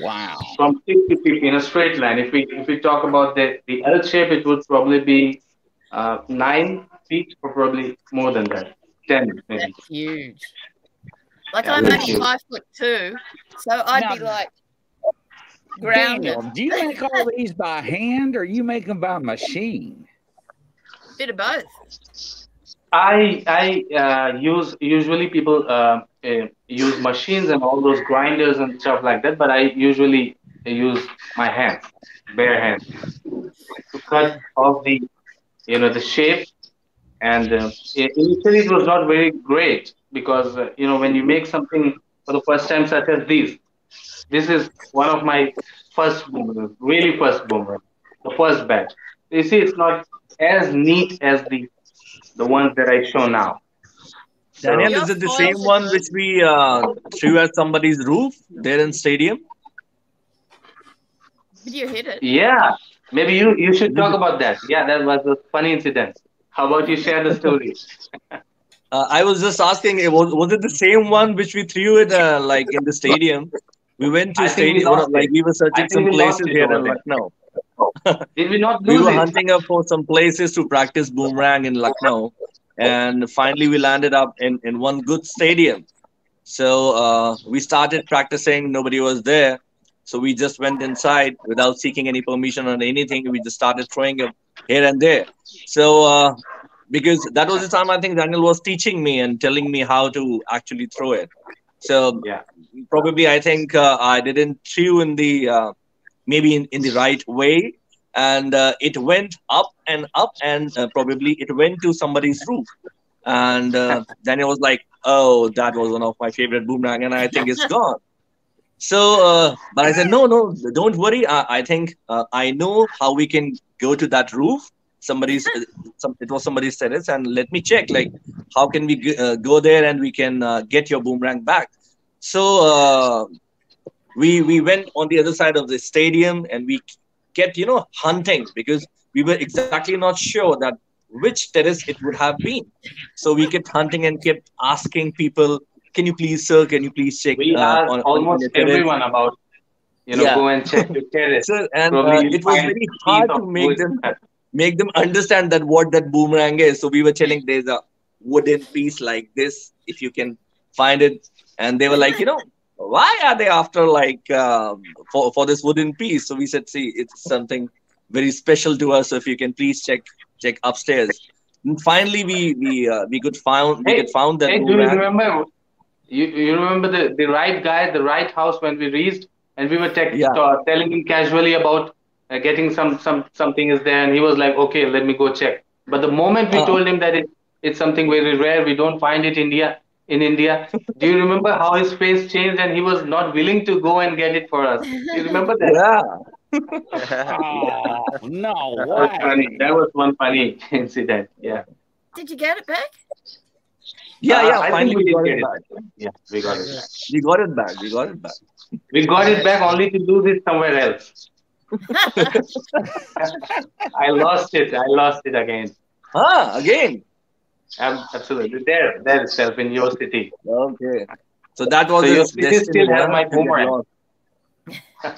wow. from tip to tip in a straight line. If we if we talk about the the L shape, it would probably be uh, nine feet or probably more than that, ten maybe. That's huge. Like Yeah, I'm really only huge. five foot two, so I'd be like grounded. Daniel, do you make all these by hand or you make them by machine? Bit of both. I I uh, use usually people uh, uh, use machines and all those grinders and stuff like that, but I usually use my hands, bare hands, to cut off the you know the shape. And uh, initially it was not very great because uh, you know when you make something for the first time, such as this, this is one of my first boomerang, really first boomerang, the first batch. You see, it's not as neat as the the ones that I show now. Daniel, Your is it the same one which we uh, threw at somebody's roof there in stadium? Did you hit it? Yeah, maybe you you should talk about that. Yeah, that was a funny incident. How about you share the story? [laughs] Uh, I was just asking, was, was it the same one which we threw it uh, like in the stadium? We went to I think we stadium, like it. we were searching some we places here over in there. Lucknow. Did [laughs] we not We were it? hunting up for some places to practice boomerang in Lucknow, and finally we landed up in, in one good stadium. So uh, we started practicing. Nobody was there, so we just went inside without seeking any permission or anything. We just started throwing it here and there. So uh, because that was the time I think Daniel was teaching me and telling me how to actually throw it. So Yeah. probably I think uh, I didn't throw in the uh, maybe in, in the right way. And uh, it went up and up and uh, probably it went to somebody's roof. And uh, [laughs] Daniel was like oh that was one of my favorite boomerang and I think it's gone. So uh, but I said no no don't worry. I, I think uh, I know how we can go to that roof. Somebody's uh, some it was somebody's terrace and let me check like how can we g- uh, go there and we can uh, get your boomerang back. So uh, we we went on the other side of the stadium and we kept you know hunting because we were exactly not sure that which terrace it would have been so we kept hunting and kept asking people can you please sir can you please check We uh, asked on, on almost terrace?" everyone about you know Yeah. go and check the [laughs] terrace. So, and uh, it was very hard to make them make them understand that what that boomerang is. So we were telling there's a wooden piece like this if you can find it, and they were like, you know, why are they after like um, for for this wooden piece? So we said, see, it's something very special to us. So if you can please check check upstairs. And finally, we we uh, we could found we Hey, could found that. Hey, do you remember? You, you remember the, the right guy, the right house when we reached, and we were tech, Yeah. uh, telling him casually about uh, getting some some something is there, and he was like, okay, let me go check. But the moment we Uh-huh. told him that it, it's something very rare, we don't find it in India in India. Do you remember how his face changed and he was not willing to go and get it for us? Do you remember that? Yeah. Oh, [laughs] no That was funny. That was one funny incident. Yeah. Did you get it back? Yeah, Uh, yeah. I think Finally, we we did got get it it back. back. Yeah, we got it back. We got it back. We got it back. We got it back only to lose it somewhere else. [laughs] [laughs] I lost it. I lost it again. Ah, again. Ab- Absolutely. There, there itself in your city. Okay. So that was So your city still have my boomerang. [laughs]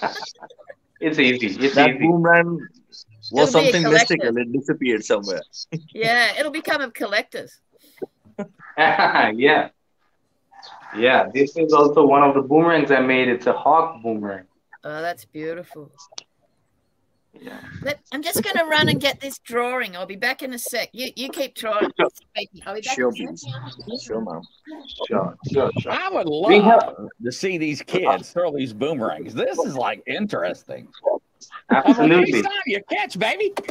It's easy. It's That easy. boomerang was It'll something mystical. It disappeared somewhere. [laughs] Yeah, it'll become a collector's. [laughs] yeah. Yeah. This is also one of the boomerangs I made. It's a hawk boomerang. Oh, that's beautiful. Yeah. Let, I'm just going to run and get this drawing. I'll be back in a sec. You you keep trying. speaking. I'll be back Sure, in a sec. Sure, ma'am. Sure. Sure. Sure. I would love have- to see these kids throw these boomerangs. This is like interesting. I'm like, Absolutely. You catch, baby. [laughs]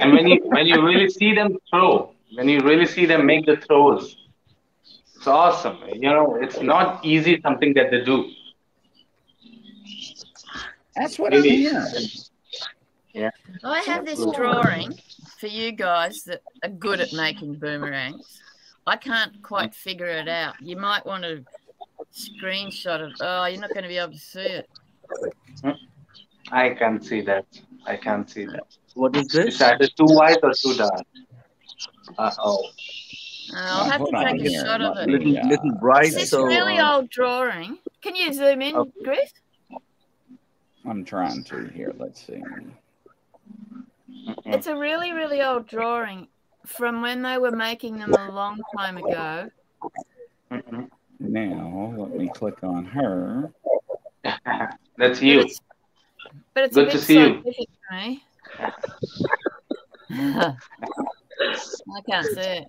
And when you when you really see them throw, when you really see them make the throws, it's awesome. You know, it's not easy something that they do. That's what I'm Really. hearing. I have this drawing for you guys that are good at making boomerangs. I can't quite figure it out. You might want to screenshot it. Oh, you're not going to be able to see it. I can see that. I can see that. What is It's this? either too white or too dark. Uh oh. Uh, I'll have to take a shot of it. Little, Yeah. little bright. It's this So really uh, old drawing. Can you zoom in, Okay. Griff? I'm trying to here. Let's see. It's a really, really old drawing from when they were making them a long time ago. Now let me click on her. [laughs] That's But you. it's, but it's Good a to see you. scientific. I can't see it.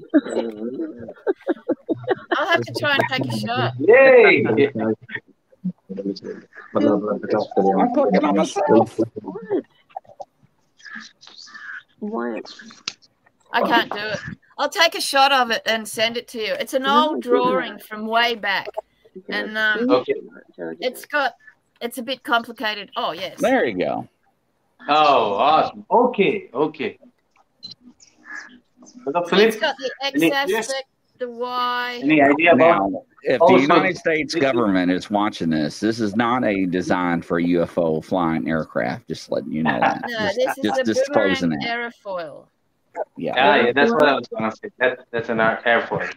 I'll have to try and take a shot. Yay! [laughs] I'm clicking on myself. What? I can't do it. I'll take a shot of it and send it to you. It's an old drawing from way back, and um, Okay. it's got it's a bit complicated. Oh yes, There you go. Oh, awesome. Okay. Okay. So the Philip, it's got the x-aspect, the Y. any idea about? Now, if the United States government is watching this, this is not a design for UFO flying aircraft. Just letting you know that. [laughs] No, Just- this is just a disclosing boomerang that. airfoil. Yeah. Yeah, yeah, that's what I was gonna say. That that's an air air.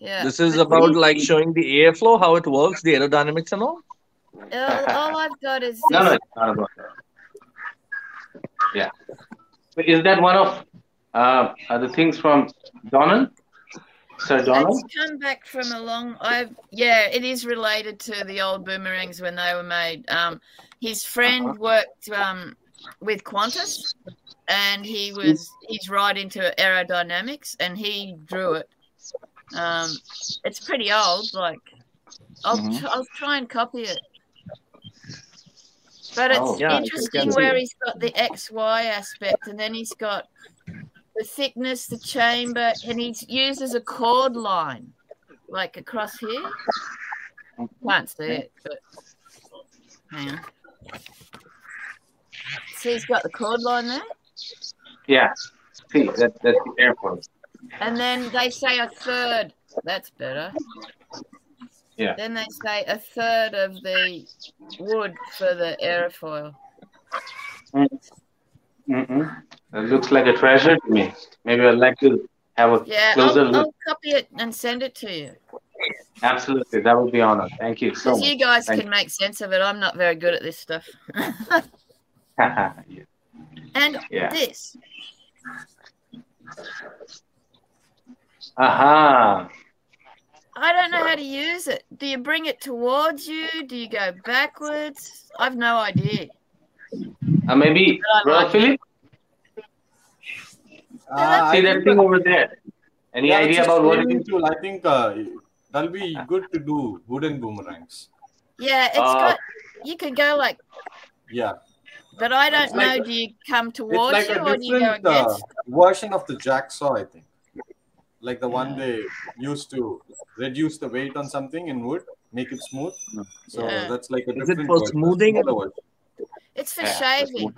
Yeah. this is But about these- like showing the airflow, how it works, the aerodynamics and all. all, all I've got is [laughs] No, no, it's not about that. Yeah. But is that one of uh, uh, the things from Donald? Sir Donald? It's come back from a long. I've yeah, it is related to the old boomerangs when they were made. Um, his friend Uh-huh. worked um with Qantas, and he was he's right into aerodynamics, and he drew it. Um, it's pretty old. Like, I'll Mhm. tr- I'll try and copy it. But it's Oh. Yeah, interesting where he's got the X Y aspect, and then he's got the thickness, the camber, and he's used as a chord line, like across here. Can't see it, but hang on. See, he's got the chord line there, Yeah. See, that, that's the air force. and then they say a third. That's better. Yeah. Then they say a third of the wood for the airfoil. Mm-mm. Mm-hmm. That looks like a treasure to me. Maybe I'd like to have a Yeah, closer I'll, look. I'll copy it and send it to you. Absolutely. That would be honored. Thank you so much. you guys Thank can make sense of it. I'm not very good at this stuff. [laughs] [laughs] yeah. and Yeah. this. Aha. I don't know how to use it. Do you bring it towards you? Do you go backwards? I've no idea. Uh, maybe, brother Philip, Uh, see I that thing over there. Any yeah, idea about what it swimming is? tool. I think uh, that'll be good to do wooden boomerangs. Yeah, it's Uh, got. You could go like, Yeah, but I don't It's know. like do you come it's towards like you a or do you go different uh, against? version of the jacksaw, I think. Like the one they used to reduce the weight on something in wood, make it smooth. So Yeah. that's like a Is it different for version, smoothing? smaller. It's for Yeah, shaving.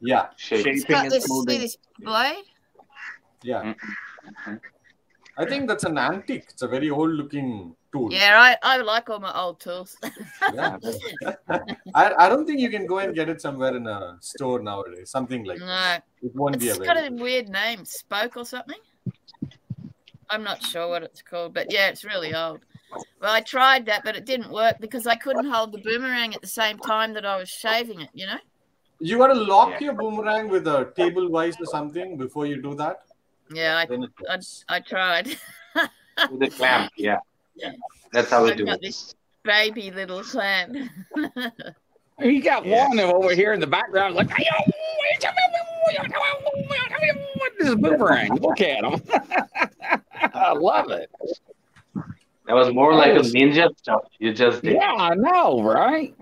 Yeah, Shape. It's Shaping got and this, smoothing. this blade. Yeah. Mm-hmm. I think that's an antique. It's a very old looking tool. Yeah, I, I like all my old tools. [laughs] Yeah. I, I don't think you can go and get it somewhere in a store nowadays. Something like no, that. It won't be available. it's got a weird name, spoke or something. I'm not sure what it's called, but yeah, it's really old. Well, I tried that, but it didn't work because I couldn't hold the boomerang at the same time that I was shaving it. You know? You got to lock Yeah. your boomerang with a table vise or something before you do that. Yeah, I, I. I tried. [laughs] With the clamp, [laughs] yeah. yeah. That's how we I've do got it. this baby little clamp. [laughs] You got Yeah. one over here in the background, like, this is boomerang. Look at him. I love it. That was more like a oh. ninja stuff you just did. Yeah, I know, right?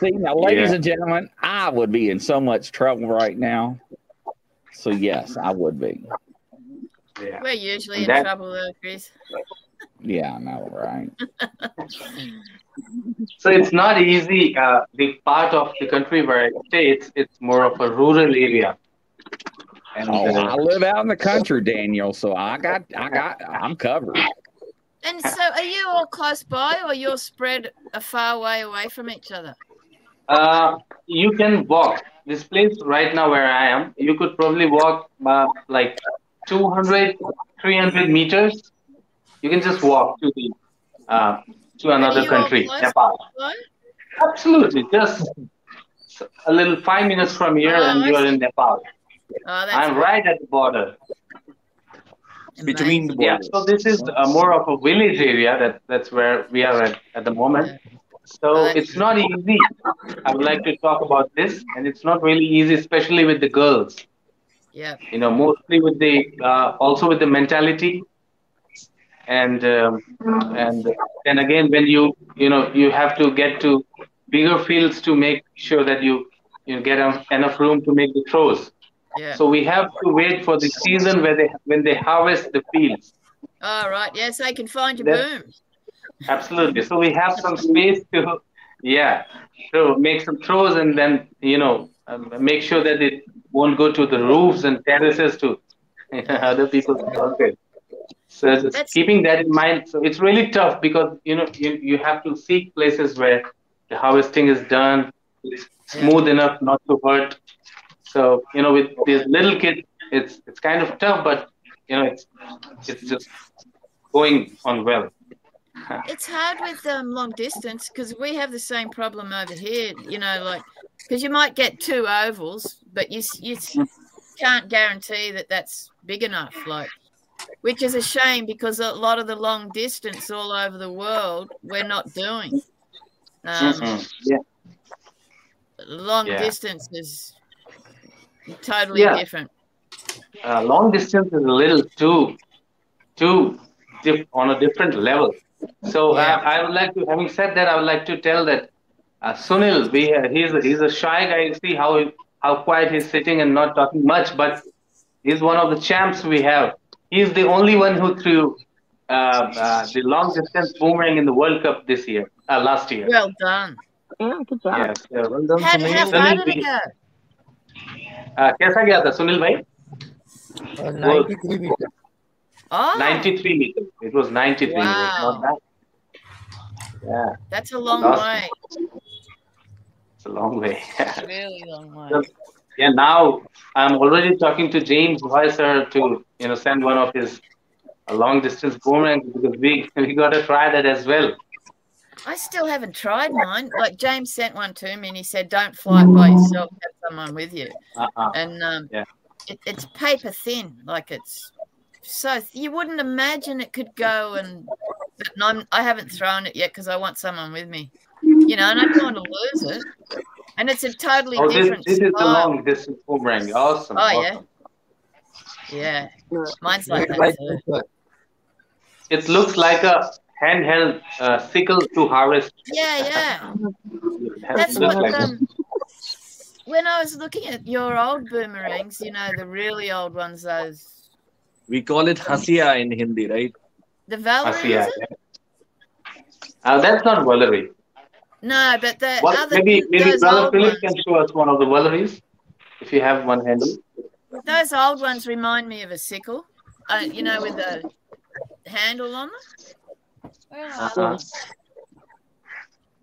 See, now, ladies Yeah. and gentlemen, I would be in so much trouble right now. So, yes, I would be. Yeah. We're usually in trouble, though, Chris. Yeah, I know, right? [laughs] So it's not easy. Uh, the part of the country where I stay, it's it's more of a rural area. And Oh, I uh, live out in the country, Daniel. So I got, I got, I'm covered. And so, are you all close by, or you're spread a far way away from each other? Uh, you can walk. This place right now where I am, you could probably walk uh, like 200, 300 meters. You can just walk to the uh, to another Are you all country, Nepal. Absolutely, just a little five minutes from here, Oh, and you are in Nepal. Oh, that's I'm right at the border. Between the amazing. Yeah, so this is uh, more of a village area. That that's where we are at, at the moment. So it's not easy. I would like to talk about this, and it's not really easy, especially with the girls. Yeah. You know, mostly with the uh, also with the mentality, and um, and then again when you you know you have to get to bigger fields to make sure that you you get enough room to make the throws. Yeah. So we have to wait for the season where they when they harvest the fields. All right. Yes, they can find your That- boom. Absolutely. So we have some space to, yeah, so make some throws and then you know um, make sure that it won't go to the roofs and terraces to [laughs] other people's houses. So just keeping that in mind, so it's really tough because you know you, you have to seek places where the harvesting is done, it's smooth enough not to hurt. So you know with these little kids, it's it's kind of tough, but you know it's it's just going on well. It's hard with um, long distance because we have the same problem over here. You know, like because you might get two ovals, but you you can't guarantee that that's big enough. Like, which is a shame because a lot of the long distance all over the world we're not doing. Um, Mhm. Yeah. long Yeah. distance is totally Yeah. different. uh, long distance is a little too too diff- on a different level. So Yeah. uh, I would like to, having said that, I would like to tell that uh, Sunil, we uh, he's a, he's a shy guy. You see how how quiet he's sitting and not talking much, but he's one of the champs we have. He's the only one who threw uh, uh, the long distance boomerang in the World Cup this year, uh, last year. Well done. Yeah, good job. Yes. uh, Well done, How, how Sunil. far Sunil, did it we- go? uh, कैसा गया था सुनील भाई? Uh, 93 meters. Oh, 93 meters. It was 93 meters, not that. Yeah. that's a long way. It's a long way. [laughs] Really long way. So, yeah, now I'm already talking to James Weiser to you know send one of his long distance boomerangs because we [laughs] we got to try that as well. I still haven't tried mine. Like James sent one to me and he said, "Don't fly it by yourself. Have someone with you." Uh-uh. And um, Yeah. it, it's paper thin. Like it's so you wouldn't imagine it could go and but I'm, I haven't thrown it yet because I want someone with me, you know, and I don't want to lose it. And it's a totally Oh, this, different this is the long distance boomerang. Awesome. Oh, yeah. awesome. Yeah, mine's like that too. It looks like a handheld uh, sickle to harvest. Yeah, yeah. It has- That's looks what like um, when I was looking at your old boomerangs, you know, the really old ones, those We call it hasia in Hindi, right? the I Valari, see. is it? Uh, that's not Valari. No, but the What, other maybe maybe those Brother Philip ones, can show us one of the Valaris if you have one handy. those old ones remind me of a sickle, uh, you know, with the handle on them. Where Uh-huh.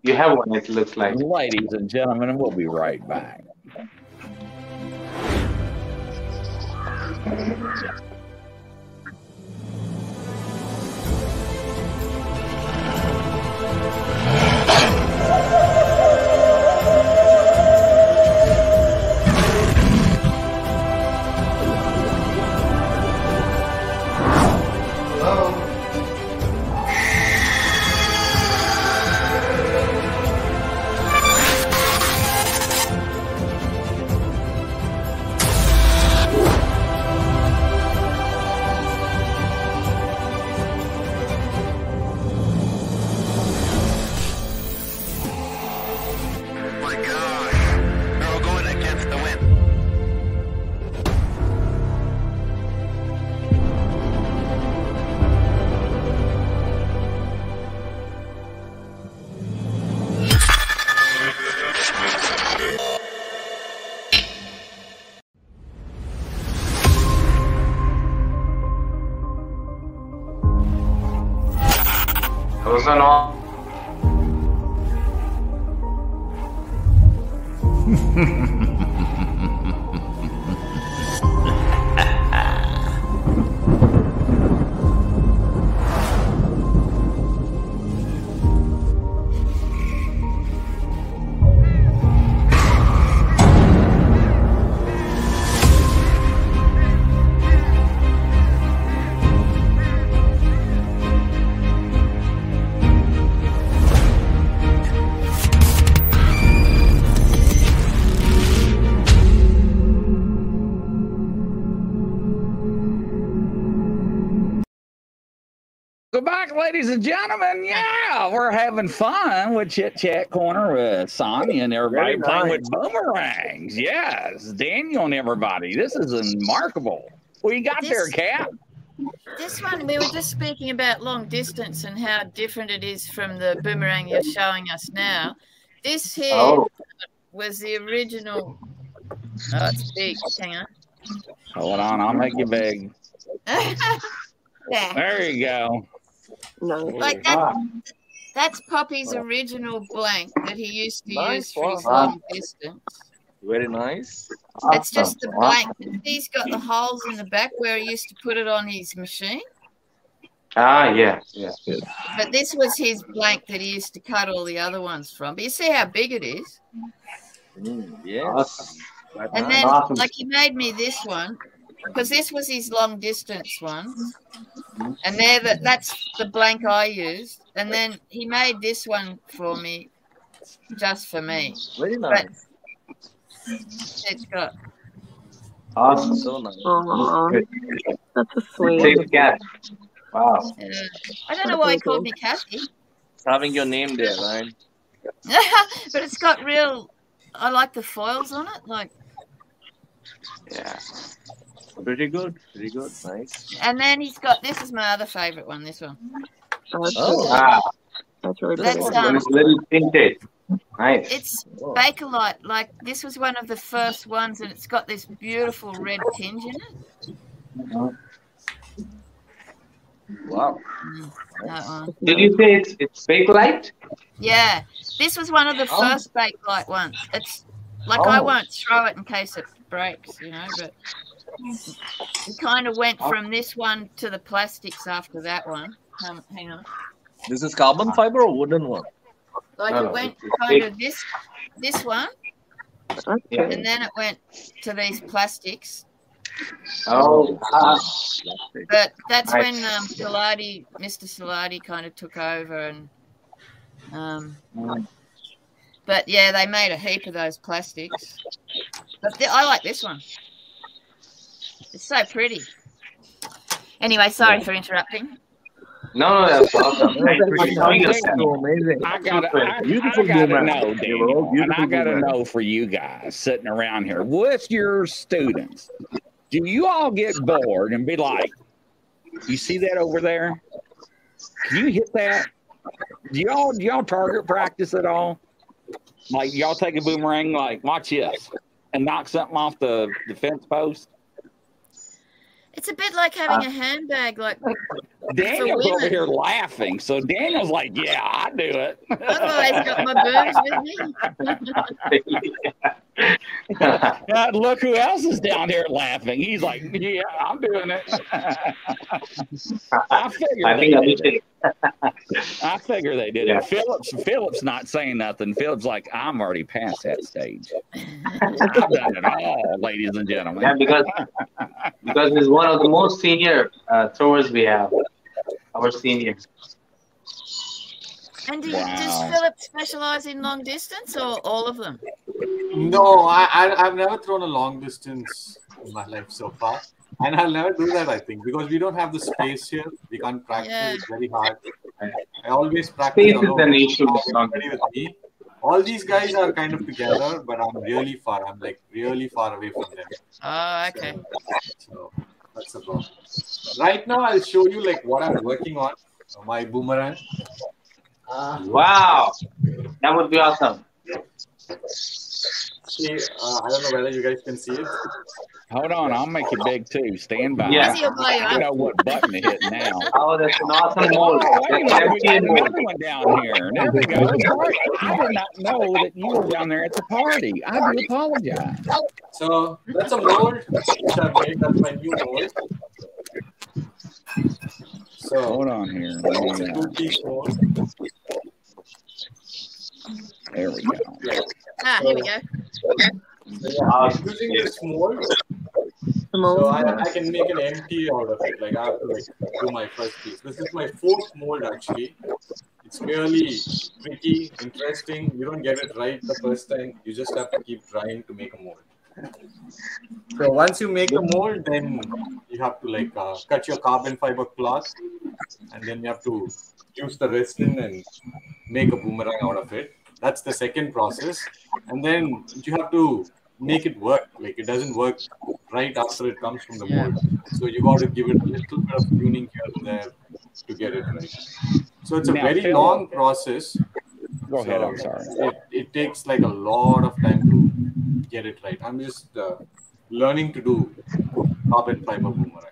You have one, it looks like. Ladies and gentlemen, we'll be right back. Ladies and gentlemen. Yeah, we're having fun with Chit Chat Corner with Sonya and everybody Very playing with boomerangs. Yes, Daniel and everybody. This is remarkable. What you got there, This- Cath? This one, we were just speaking about long distance and how different it is from the boomerang you're showing us now. This here Oh, was the original. Oh, it's big. Hang on. Hold on, I'll make you big. [laughs] There you go. No. Like that. That's Poppy's original blank that he used to Nice use for his one. long distance. Very nice. It's just the blank. He's got the holes in the back where he used to put it on his machine. Ah, yeah, yeah. But this was his blank that he used to cut all the other ones from. But you see how big it is. Mm, yes. Awesome. And then, Awesome. like, he made me this one because this was his long distance one, and there, that that's the blank I used. And then he made this one for me, just for me. Very nice. It's got Awesome. So nice. Aw, that's a sweet. Safe cat. Wow. I don't know why he called me Kathy, It's having your name there, right? [laughs] but it's got real. I like the foils on it, like, Yeah. Pretty good. Pretty good. Nice. and then he's got this is my other favorite one. This one. Oh, that's, Oh. really- Ah, that's really That's, pretty. um, one a little tinted. Nice. It's Oh. Bakelite. Like this was one of the first ones, and it's got this beautiful red tinge in it. Wow. Mm, that one. Did you say it's it's Bakelite? Yeah, this was one of the Oh. first Bakelite ones. It's like I Oh. won't throw it in case it breaks, you know, but we kind of went from this one to the plastics after that one. Um, hang on. This is carbon fiber or wooden one? Like No, it went it's- it's kind of this this one, That's Yeah. pretty. and then it went to these plastics, Oh, ah, But that's Right. when um, Salati, Mr. Salati, kind of took over, and um, but yeah, they made a heap of those plastics. But th- I like this one. It's so pretty. Anyway, sorry for interrupting. no, no, that's [laughs] awesome. Thanks for you. So amazing. I gotta, I, Beautiful I gotta know, They Daniel, and I gotta know for you guys sitting around here with your students, do you all get bored and be like, "You see that over there? Can you hit that? Do y'all do y'all target practice at all? Like y'all take a boomerang, like watch this, and knock something off the, the fence post? It's a bit like having uh, a handbag. Like Daniel's women. over here laughing, so Daniel's like, "Yeah, I do it." I've always got my booms with me. [laughs] [laughs] [laughs] [laughs] God, look who else is down here laughing. He's like, yeah, I'm doing it. I figure I they think I did did it. I figure they did Yeah. it. Phillips, Phillips not saying nothing. Phillips like, I'm already past that stage. [laughs] I've done it all, ladies and gentlemen. Yeah, because because he's one of the most senior uh, throwers we have. Our senior. And do, Wow. does Philip specialize in long distance or all of them? No, I, I I've never thrown a long distance in my life so far, and I'll never do that. I think because we don't have the space here. We can't practice. Yeah. It's very hard. I always practice Space is alone. an issue with with me. All these guys are kind of together, but I'm really far. I'm like really far away from them. Oh, okay. So that's the problem. Right now, I'll show you like what I'm working on. My boomerang. Uh, Wow, that would be awesome. see, uh, I don't know whether you guys can see it. Hold on, I'll make it big too. Stand by. Yeah. Easy will blow you I know what button to hit now. [laughs] Oh, that's an awesome Oh, wait a minute, we got another one down here. There we go. Sorry, I did not know that you were down there at the party. I do apologize. So that's a mold which I've made. That's my new mold. So Hold on here. Let it's me, a uh, two-piece mold. there we go. Ah, here we go. So, yeah, I'm using this mold, so I, I can make an empty out of it. Like I have to like do my first piece. This is my fourth mold actually. It's really tricky, interesting. You don't get it right the first time. You just have to keep trying to make a mold. So once you make the mold, then you have to like uh, cut your carbon fiber cloth, and then you have to use the resin and make a boomerang out of it. That's the second process, and then you have to make it work. Like it doesn't work right after it comes from the mold, so you got to give it a little bit of tuning here and there to get it right. So it's a very long process. Go ahead. So I'm sorry. It, it takes like a lot of time to get it right. I'm just uh, learning to do carbon fiber boomerang.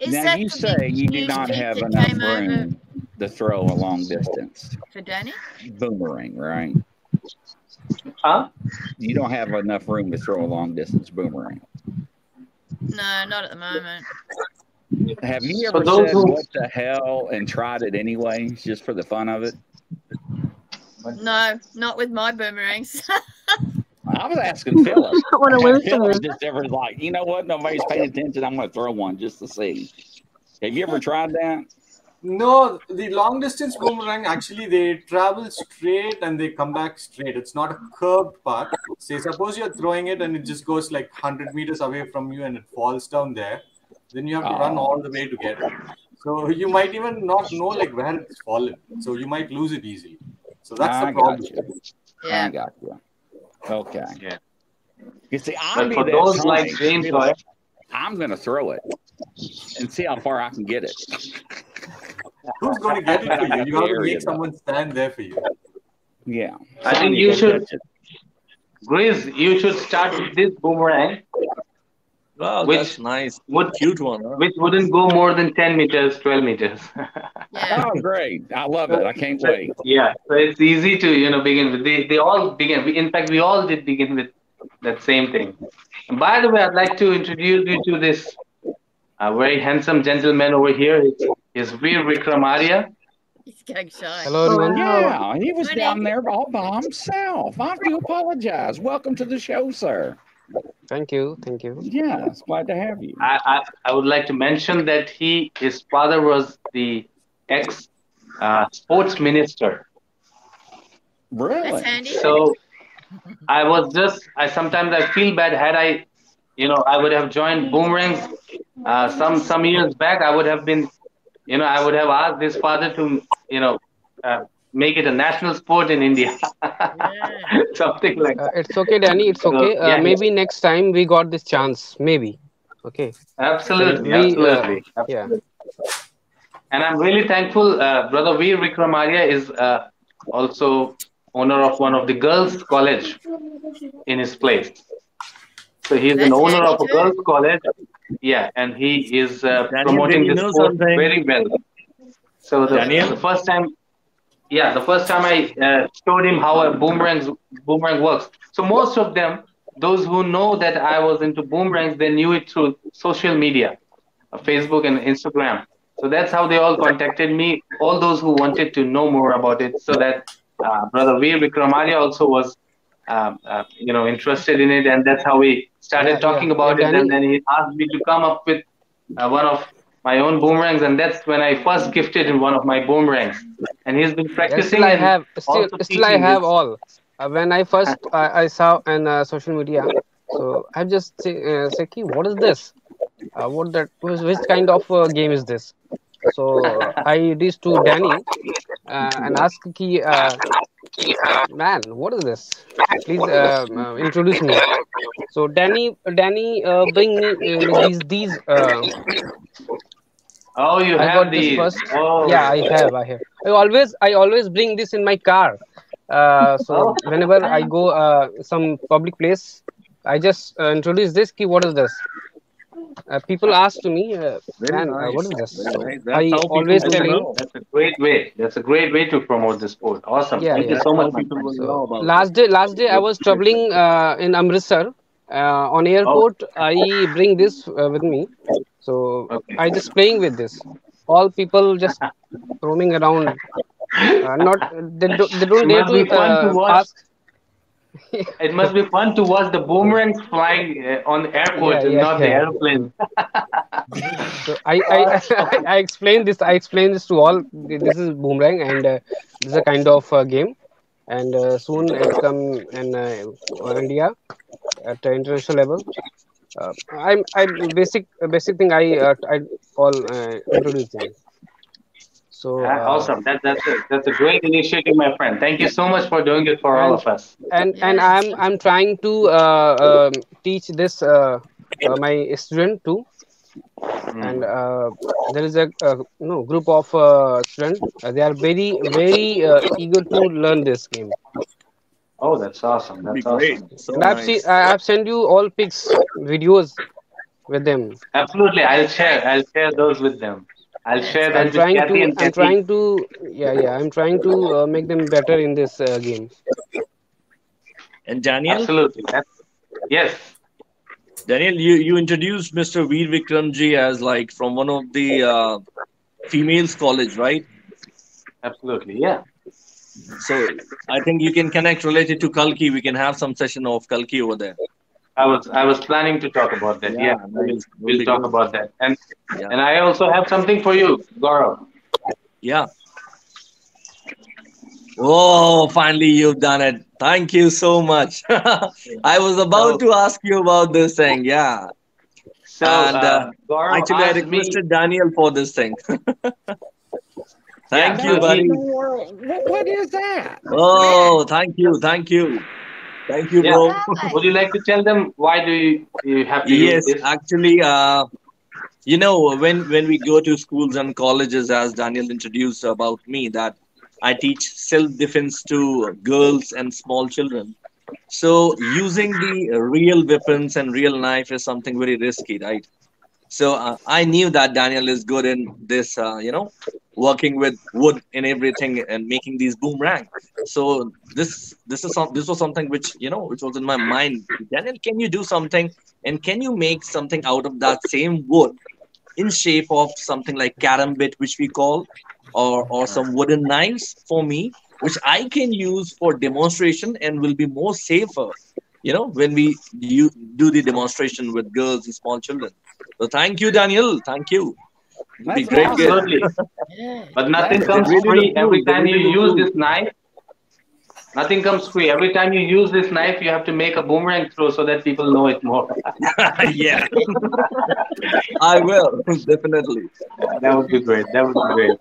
Is now that you say you do not have enough came over room to throw a long distance for Danny? boomerang, right? Huh? You don't have enough room to throw a long distance boomerang. No, not at the moment. Have you ever those said who- what the hell and tried it anyway, just for the fun of it? No, not with my boomerangs. [laughs] I was asking Philip. [laughs] I want to lose Philip some. just ever like, you know what? Nobody's paying attention. I'm going to throw one just to see. Have you ever tried that? No, the long distance boomerang actually they travel straight and they come back straight. It's not a curved path. Say, suppose you're throwing it and it just goes like 100 meters away from you and it falls down there. Then you have to run Oh. all the way to get it. So you might even not know like where it's fallen. So you might lose it easily. So that's I the got problem. you. I yeah. got you. Okay. Yeah. You see, I'm for those like James, Roy, I'm going to throw it and see how far I can get it. [laughs] Who's going to get it for you? You have to Area, make though. someone stand there for you. Yeah. I think you should- catch it. Grizz, you should start with this boomerang, Wow, Which- that's nice. would, Cute one. Huh? which wouldn't go more than 10 meters, 12 meters. [laughs] Yeah. Oh, great. I love it. I can't wait. yeah, so it's easy to, you know, begin with. They, they all begin. we- In fact, we all did begin with that same thing. And by the way, I'd like to introduce you to this uh, very handsome gentleman over here. He's Veer Vikramarya. He's going shy. Hello, everyone. Yeah, he was Morning. down there all by himself. I do apologize. Welcome to the show, sir. Thank you. Thank you. Yeah, it's glad to have you. I, I, I would like to mention that he his father was the ex uh, sports minister. Really? That's handy. So I was just I sometimes I feel bad had I you know I would have joined boomerangs uh, some some years back I would have been you know I would have asked his father to you know uh, make it a national sport in India [laughs] something like Uh, that. it's okay, Danny. It's So, okay. Uh, yeah, maybe next time we got this chance. Maybe. Okay. absolutely We, uh, absolutely yeah. and I'm really thankful uh, brother Veer Vikramarya is uh, also owner of one of the girls college in his place so he's an owner of a girls college yeah and he is uh, Daniel, promoting this sport something? very well so the, the first time yeah the first time i uh, showed him how a boomerang boomerang works. So most of them those who know that i was into boomerangs they knew it through social media uh, facebook and instagram. So that's how they all contacted me all those who wanted to know more about it so that uh, brother veer vikramarya also was um, uh, you know interested in it and that's how we started Yeah, talking yeah. about Yeah, it and then he asked me to come up with uh, one of my own boomerangs and that's when i first gifted him one of my boomerangs and he's been practicing still I have still still I have this. all. Uh, when I first [laughs] I, I saw on uh, social media, so I just say, uh, say, "Ki, what is this? Uh, what that? Which, kind of uh, game is this?" So I reached to Danny uh, and asked, "Ki, uh, man, what is this? Please uh, uh, introduce me." So Danny, Danny, uh, bring me uh, these these. Oh you I have these first. oh Yeah, I have. I have. I always, I always bring this in my car. Uh, so Oh. whenever I go uh, some public place, I just uh, introduce this. Key, what is this? Uh, people ask to me, uh, Very man, uh, what is this? Nice. That's I always will tell him, know. that's a great way that's a great way to promote the sport awesome Yeah, thank you so much people So know about last day, last day I was traveling uh, in Amritsar. Uh, on airport, I bring this uh, with me. So okay I just playing with this. All people just roaming around. Uh, not they don't, they don't dare to to uh, ask. it must be fun to watch the boomerangs flying uh, on airports Yeah, and yeah, not the airplane. [laughs] So I I, [laughs] I explained this. I explained this to all. This is boomerang, and uh, this is a kind of uh, game. And uh, soon it come in uh, India at the international level. Uh, I'm I basic basic thing. I uh, I all uh, introduce. So Ah, uh, awesome that, that's a, that's a great initiative my friend thank you so much for doing it for all of us and and I'm I'm trying to uh, um, teach this uh, uh, my student too. Mm. and uh, there is a uh, no group of uh, students. Uh, they are very very uh, eager to learn this game. oh that's awesome that's great. awesome So And I've seen nice. I have sent you all pics, videos with them. absolutely i'll share i'll share those with them i'll share I'm trying to I'm kathy trying to yeah yeah I'm trying to uh, make them better in this uh, game. And Daniel, absolutely that's, yes Daniel, you, you introduced Mr. Veer Vikramji as like from one of the uh, females college, right? absolutely yeah So I think you can connect related to Kalki. We can have some session of Kalki over there. I was I was planning to talk about that. Yeah, Yeah, we'll, we'll talk good. about that. And Yeah. and I also have something for you, Gaurav. Yeah. Oh, finally you've done it. Thank you so much. [laughs] I was about So to ask you about this thing. Yeah. so And uh, uh, Gaurav actually, I asked me. requested Daniel for this thing. [laughs] Yeah, Thank you, buddy. What, what is that? Oh, thank you. Thank you. Thank you, yeah. bro. Would you like to tell them why do you you have to Yes, use this? actually, uh, you know, when when we go to schools and colleges, as Daniel introduced about me, that I teach self-defense to girls and small children. So using the real weapons and real knife is something very risky, right? So uh, I knew that Daniel is good in this, uh, you know, working with wood and everything and making these boomerang. So this this is some this was something which you know which was in my mind. Daniel, can you do something and can you make something out of that same wood in shape of something like karambit, which we call, or or some wooden knives for me, which I can use for demonstration and will be more safer you know when we you do the demonstration with girls and small children. So thank you, Daniel. Thank you. It'd be great. awesome. Absolutely. Yeah. But nothing That comes really free every time you use this knife. Nothing comes free. Every time you use this knife, you have to make a boomerang throw so that people know it more. [laughs] yeah, [laughs] I will definitely. that would be great. That would be great.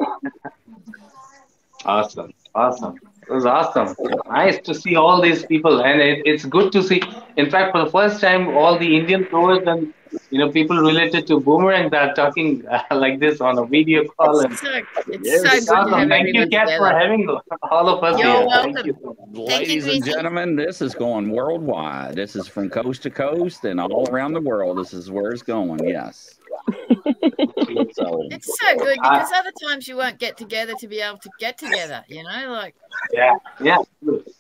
Awesome. Awesome. It was awesome. Nice to see all these people, and it, it's good to see. In fact, for the first time, all the Indian throwers and you know people related to boomerang that are talking uh, like this on a video call. And so, it's Yes. so good it's to awesome. have Thank you, everyone Kat, for having all of us You're here. welcome. Thank you. Thank you, Ladies and gentlemen, this is going worldwide. This is from coast to coast and all around the world. This is where it's going. Yes. so [laughs] It's so good I- because other times you won't get together to be able to get together. You know, like Yeah, yeah,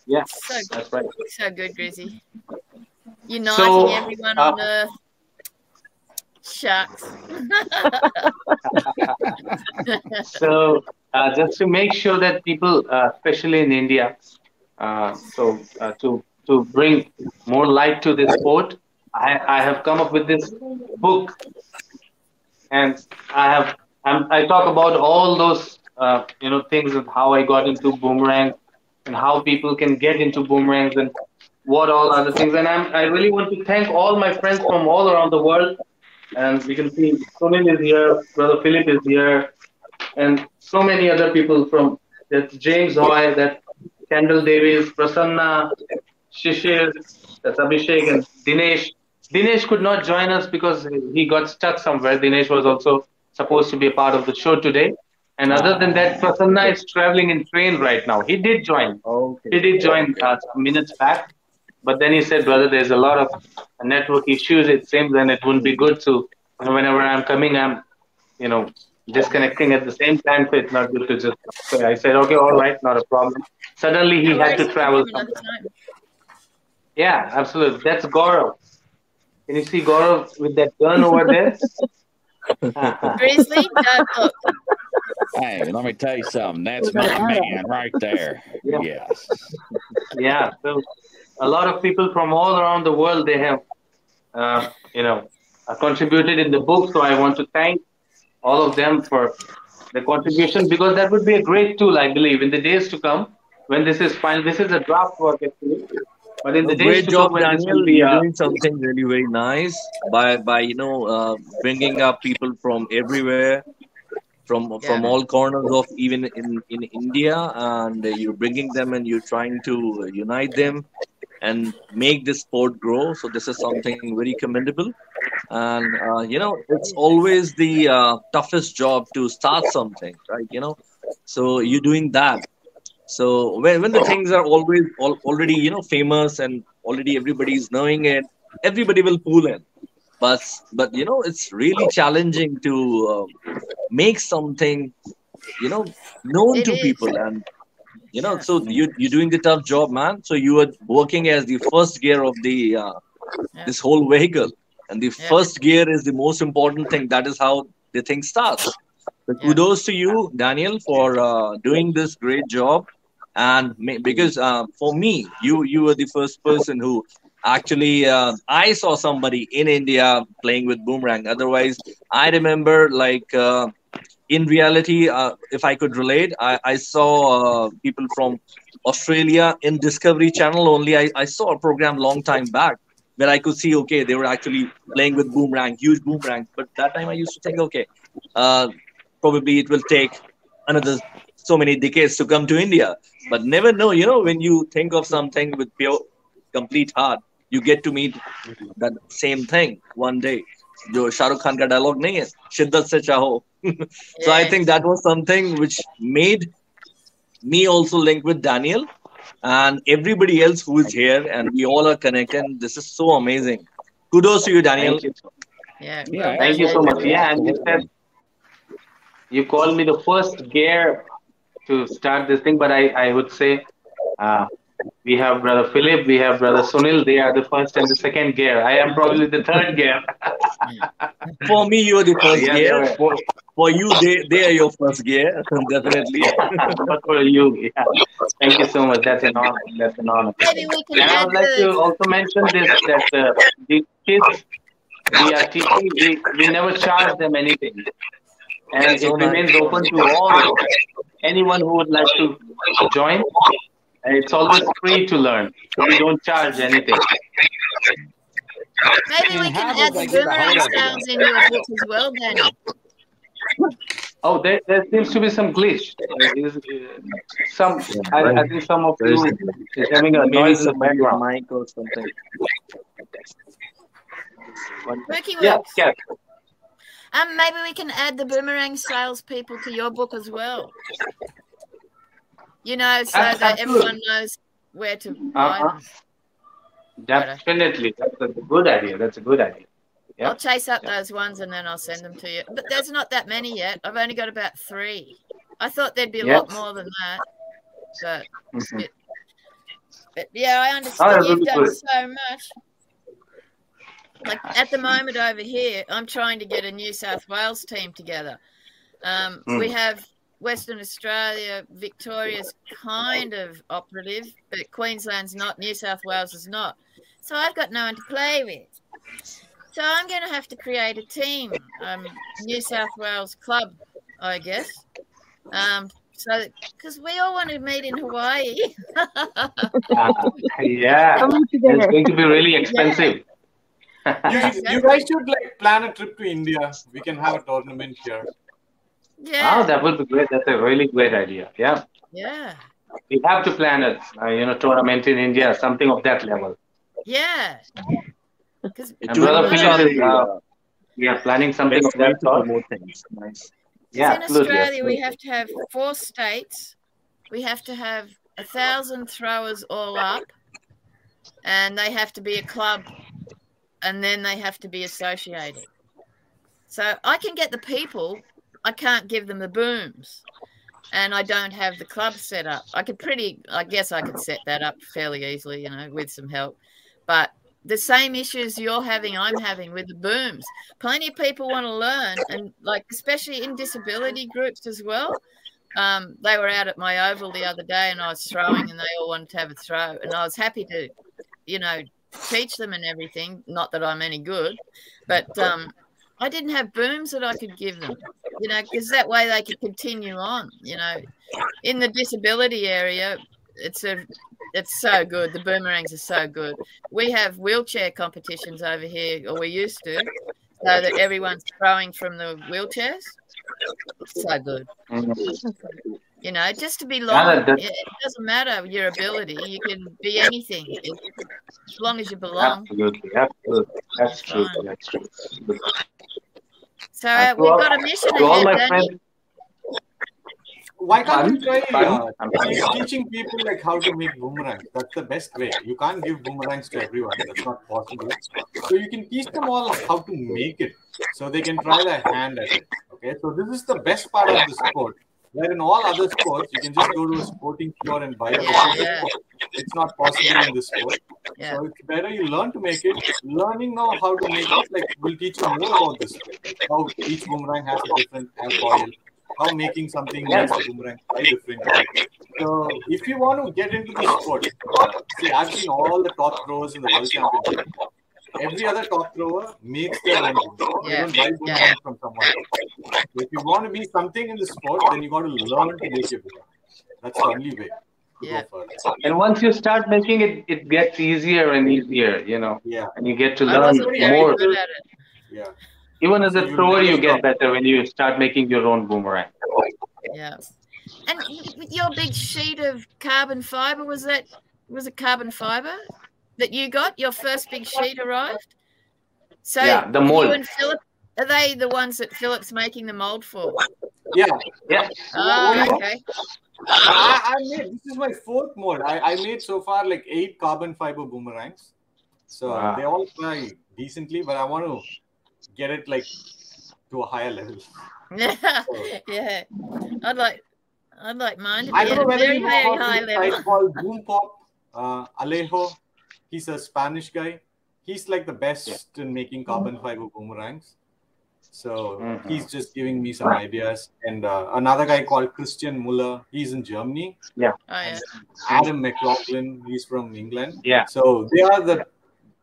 yeah. so That's right. so good, Grizzy. Uniting So, everyone uh, on Earth. Shucks. [laughs] So uh, just to make sure that people, uh, especially in India, uh, so uh, to to bring more light to this sport, I, I have come up with this book, and I have I'm, I talk about all those uh, you know things of how I got into boomerang and how people can get into boomerangs and what all other things. And I'm, I really want to thank all my friends from all around the world. And we can see Sunil is here, brother Philip is here, and so many other people from that's James Hoy, that Kendall Davis, Prasanna, Shishir, that's Abhishek and Dinesh. Dinesh could not join us because he got stuck somewhere. Dinesh was also supposed to be a part of the show today. And other than that, Prasanna is traveling in train right now. He did join. Okay. He did join uh, minutes back, but then he said, "Brother, there's a lot of network issues. It seems, and it wouldn't be good to, you know, whenever I'm coming, I'm, you know, disconnecting at the same time. So it's not good to just." So I said, "Okay, all right, not a problem." Suddenly he had to travel. Yeah, absolutely. That's Gaurav. Can you see Gaurav with that gun over there? [laughs] Grizzly, look. hey, let me tell you something. That's my man right there. Yeah. Yes. yeah so a lot of people from all around the world they have uh, you know uh, contributed in the book so i want to thank all of them for the contribution because that would be a great tool i believe in the days to come when this is final this is a draft work actually. But in the days Great to job, come when Daniel. will be You're uh, doing something really very nice by by you know uh, bringing up people from everywhere, from from all corners of even in in India, and you're bringing them and you're trying to unite them and make this sport grow. So this is something very commendable, and uh, you know it's always the uh, toughest job to start something, right? You know, so you're doing that so when, when the things are always al- already you know famous and already everybody's knowing it, everybody will pull in. But but you know it's really challenging to uh, make something you know known It to is. people and you know Yeah. so you you're doing the tough job man. So you are working as the first gear of the uh, Yeah. this whole vehicle. And the first gear is the most important thing. That is how the thing starts. So kudos to you daniel for uh, doing this great job. And ma- because uh, for me you you were the first person who actually uh, i saw somebody in india playing with boomerang. Otherwise i remember like uh, in reality uh, if i could relate i, I saw uh, people from australia in discovery channel only I, I saw a program long time back where i could see okay they were actually playing with boomerang huge boomerang but that time i used to think okay uh, probably it will take another so many decades to come to India. But never know, you know, when you think of something with pure, complete heart, you get to meet that same thing one day. जो शाहरुख खान का dialogue नहीं है शिद्दत से चाहो [laughs] so i Yes. think that was something which made me also link with daniel and everybody else who is here and we all are connected this is so amazing kudos to you daniel thank you Yeah. Yeah, well Thank you done. so much. Yeah, and you said you called me the first gear to start this thing, but I, I would say uh, we have brother Philip, we have brother Sunil. They are the first and the second gear. I am probably the third gear. [laughs] For me, you're the first Yeah, gear. yeah. For, for you, they, they are your first gear, [laughs] definitely. but [laughs] for you, yeah. Thank you so much. That's an honor. That's an honor. Maybe we can And I would like to also mention this that uh, the kids we are teaching, we, we never charge them anything. And it remains open to all anyone who would like to join. And it's always free to learn. We don't charge anything. maybe we can add the boomerang sounds in your book as well, Danny. Oh, there, there seems to be some glitch. Is- uh, Some, I, I think some of you is having a noise in the background. mic or something. Working Yeah, works. yeah. Um, maybe we can add the boomerang salespeople to your book as well. You know, so Ab- that everyone knows where to Uh-huh. Definitely. That's a good idea. That's a good idea. Yeah. I'll chase up those ones and then I'll send them to you. But there's not that many yet. I've only got about three. I thought there'd be a lot more than that. But, Mhm. but yeah, I Oh, understand that you've be done good. so much. Like at the moment over here, I'm trying to get a New South Wales team together. Um, We Mm. have Western Australia, Victoria's kind of operative, but Queensland's not, New South Wales is not. So I've got no one to play with. So I'm going to have to create a team, um, New South Wales club, I guess. Um, so because we all want to meet in Hawaii. Uh, [laughs] yeah. It's going to be really expensive. You, you guys should like plan a trip to India. We can have a tournament here. Yeah, Oh, that would be great. That's a really great idea. Yeah. yeah, We have to plan a uh, you know tournament in India, something of that level. yeah. Because brother Philip is uh, we are planning something of that sort. promote things. Nice. Yeah, in absolutely. Australia, we have to have four states. We have to have a thousand throwers all up, and they have to be a club, and then they have to be associated. So I can get the people, I can't give them the booms, and I don't have the club set up. I could pretty, I guess I could set that up fairly easily, you know, with some help. But the same issues you're having, I'm having with the booms. Plenty of people want to learn, and like especially in disability groups as well. Um, they were out at my oval the other day, and I was throwing, and they all wanted to have a throw, and I was happy to, you know, teach them and everything. Not that I'm any good, but um, I didn't have booms that I could give them, you know, because that way they could continue on. You know, in the disability area, it's a it's so good. The boomerangs are so good. We have wheelchair competitions over here, or we used to, so that everyone's throwing from the wheelchairs. So good. Mm. You know, just to be Yeah, long, that- it it doesn't matter your ability. You can be anything as long as you belong. Absolutely, absolutely. That's true. That's true. So Uh, we've all- got a mission to all ahead, my Danny. friends, Why can't you try Pardon? uh, I'm teaching people like how to make boomerangs? That's the best way. You can't give boomerangs to everyone. That's not possible. So you can teach them all how to make it, so they can try their hand at it. Okay, so this is the best part of the sport. Where in all other sports, you can just go to a sporting store and buy a Yeah, It's not possible in this sport. yeah. So it's better you learn to make it. Learning now how to make it, like, will teach you more about this. Like how each boomerang has a different alcohol, how making something makes the boomerang fly different. So if you want to get into the sport, see, I've seen all the top throwers in the world championship. Every other top thrower makes their own boomerang. They Yeah, don't buy yeah. from someone. If you want to be something in the sport, then you got to learn to make your boomerang. That's the only way Yeah. and once you start making it, it gets easier and easier, you know, Yeah, and you get to I I learn was wasn't very very more. good at it. yeah. Even as a you thrower, you get stop. better when you start making your own boomerang. Yeah. And your big sheet of carbon fiber, was that was it carbon fiber that you got? Your first big sheet arrived? So Yeah, the you and Philip are they the ones that Philip's making the mold for? Yeah, Yeah. Oh, okay. I, I made this is my fourth mold. I, I made so far like eight carbon fiber boomerangs. So Wow. they all fly decently, but I want to get it like to a higher level. [laughs] Yeah, yeah. I'd like I'd like mine to I be don't at know a whether very, you know very about high this site level. called Boom Pop. Uh, Alejo, he's a Spanish guy. He's like the best in making carbon fiber boomerangs. So Mhm. he's just giving me some ideas. And uh, another guy called Christian Muller, he's in Germany. Yeah. Oh, yeah. Adam McLaughlin, he's from England. Yeah. So they are the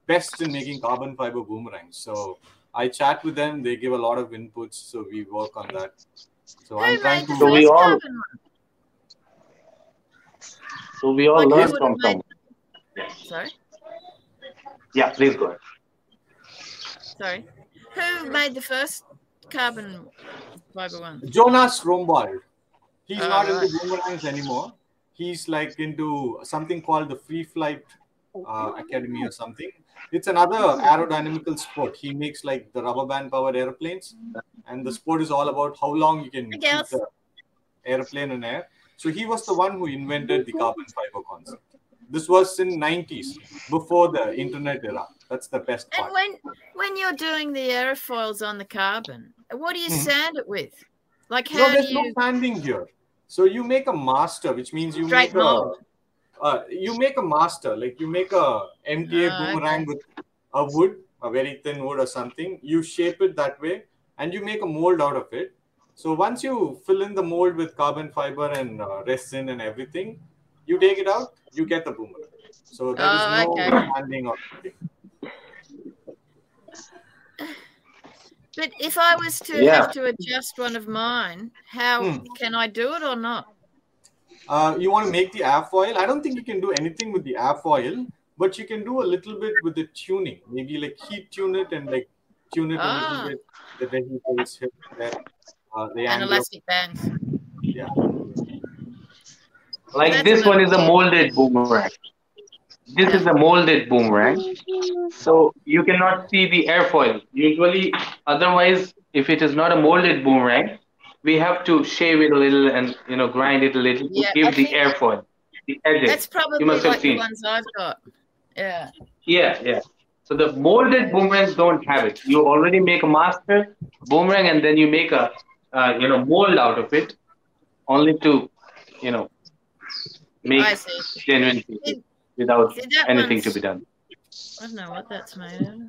best in making carbon fiber boomerangs. So I chat with them. They give a lot of inputs. So we work on that. So I'm Who trying to. the So we all- So we all Like, learn from have someone. Sorry, Yeah, please go ahead. sorry. Who made the first carbon fiber one? Jonas Romblad. He's Oh, not right. into boomerangs anymore. He's like into something called the Free Flight uh, Academy or something. It's another aerodynamical sport. He makes like the rubber band powered airplanes, and the sport is all about how long you can Hi, keep the airplane in air. So he was the one who invented the carbon fiber concept. This was in 90s, before the internet era. That's the best part. And when when you're doing the aerofoils on the carbon, what do you Mhm. sand it with? Like No, how do there's you? no sanding here. So you make a master, which means you Straight make a uh, you make a master, like you make a MTA Ah, boomerang with a wood, a very thin wood or something. You shape it that way, and you make a mold out of it. So once you fill in the mold with carbon fiber and uh, resin and everything, you take it out, you get the boomerang. So there is Oh, no okay. sanding or anything. But if I was to Yeah. have to adjust one of mine, how Hmm. can I do it or not? Uh, you want to make the airfoil. I don't think you can do anything with the airfoil, but you can do a little bit with the tuning. Maybe like heat tune it and like tune it a Ah. little bit. The vehicles here, there, uh, the And elastic bands. Yeah. Like That's this one is a molded boomerang. This is a molded boomerang. So you cannot see the airfoil. Usually, otherwise, if it is not a molded boomerang, we have to shave it a little and you know grind it a little to Yeah, I give the airfoil, the edges. That's probably you must have like the ones I've got. Yeah. Yeah, yeah. So the molded boomerangs don't have it. You already make a master boomerang and then you make a uh, you know mold out of it, only to you know make I genuine pieces without See, that anything to be done. I don't know what that's made of.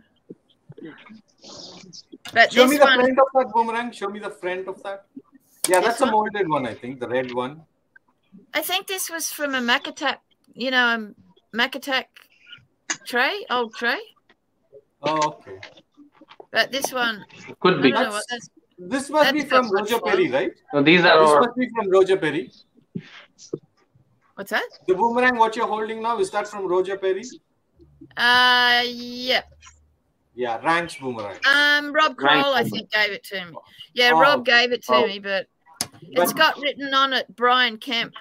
But Show me the one, front of that boomerang. Show me the front of that. Yeah, This that's a molded one, I think. The red one. I think this was from a Macatak, you know, um, a Macatak tray, old tray. Oh, okay. But this one, Could I be. don't know what that's. This must be That's from much Roger. Perry, right? So these are This our must be from Roger Perry. What's that? The boomerang, what you're holding now, is that from Roger Perry? Uh, yeah. Yeah, ranch boomerang. Um, Rob Right. Croll, I think, gave it to me. Yeah, Oh, Rob gave it to Oh. me, but it's got written on it Brian Kemp,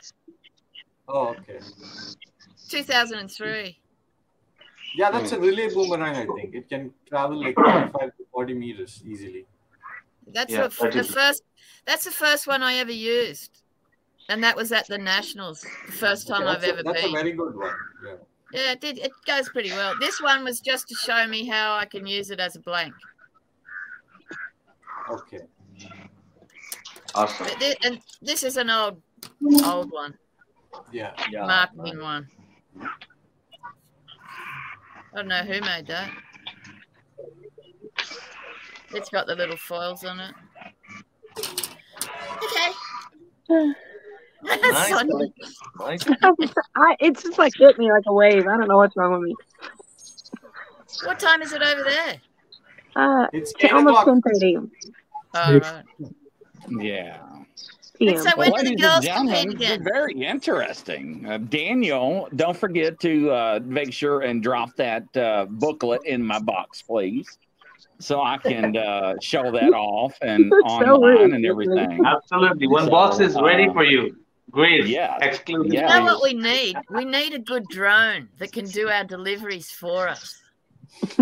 Oh, okay. 2003. Yeah, that's a relay boomerang, I think. It can travel like 25 to 40 meters easily. That's Yeah, the, that the is- first. That's the first one I ever used, and that was at the Nationals. The first time Okay, I've that's, ever a, that's been. a very good one. Yeah. Yeah, it did. It goes pretty well. This one was just to show me how I can use it as a blank. Okay. awesome. But thi- and this is an old, old one, Yeah. marketing one. I don't know who made that. It's got the little foils on it. [sighs] Okay. Nice, Sonya. nice. I, it's just like hit me like a wave. I don't know what's wrong with me. What time is it over there? Uh, It's it's almost ten thirty Oh, right. Yeah. p.m. So when Well, do the girls gentlemen, compete again? Very interesting. Uh, Daniel, don't forget to uh, make sure and drop that uh, booklet in my box, please, so I can uh, show that [laughs] off and That's so online and everything. Absolutely. One So, box is ready uh, for you. Great. Yeah. Exclusive. You know what we need? We need a good drone that can do our deliveries for us. [laughs]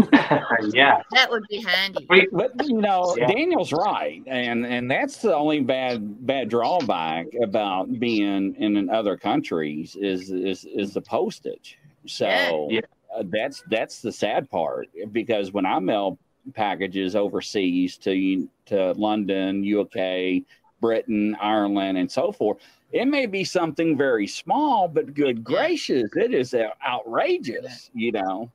yeah. That would be handy. But you know, Yeah. Daniel's right, and and that's the only bad bad drawback about being in other countries is is is the postage. So Yeah. uh, that's that's the sad part because when I mail packages overseas to to London, UK, Britain, Ireland, and so forth, it may be something very small, but good gracious, it is uh, outrageous, you know.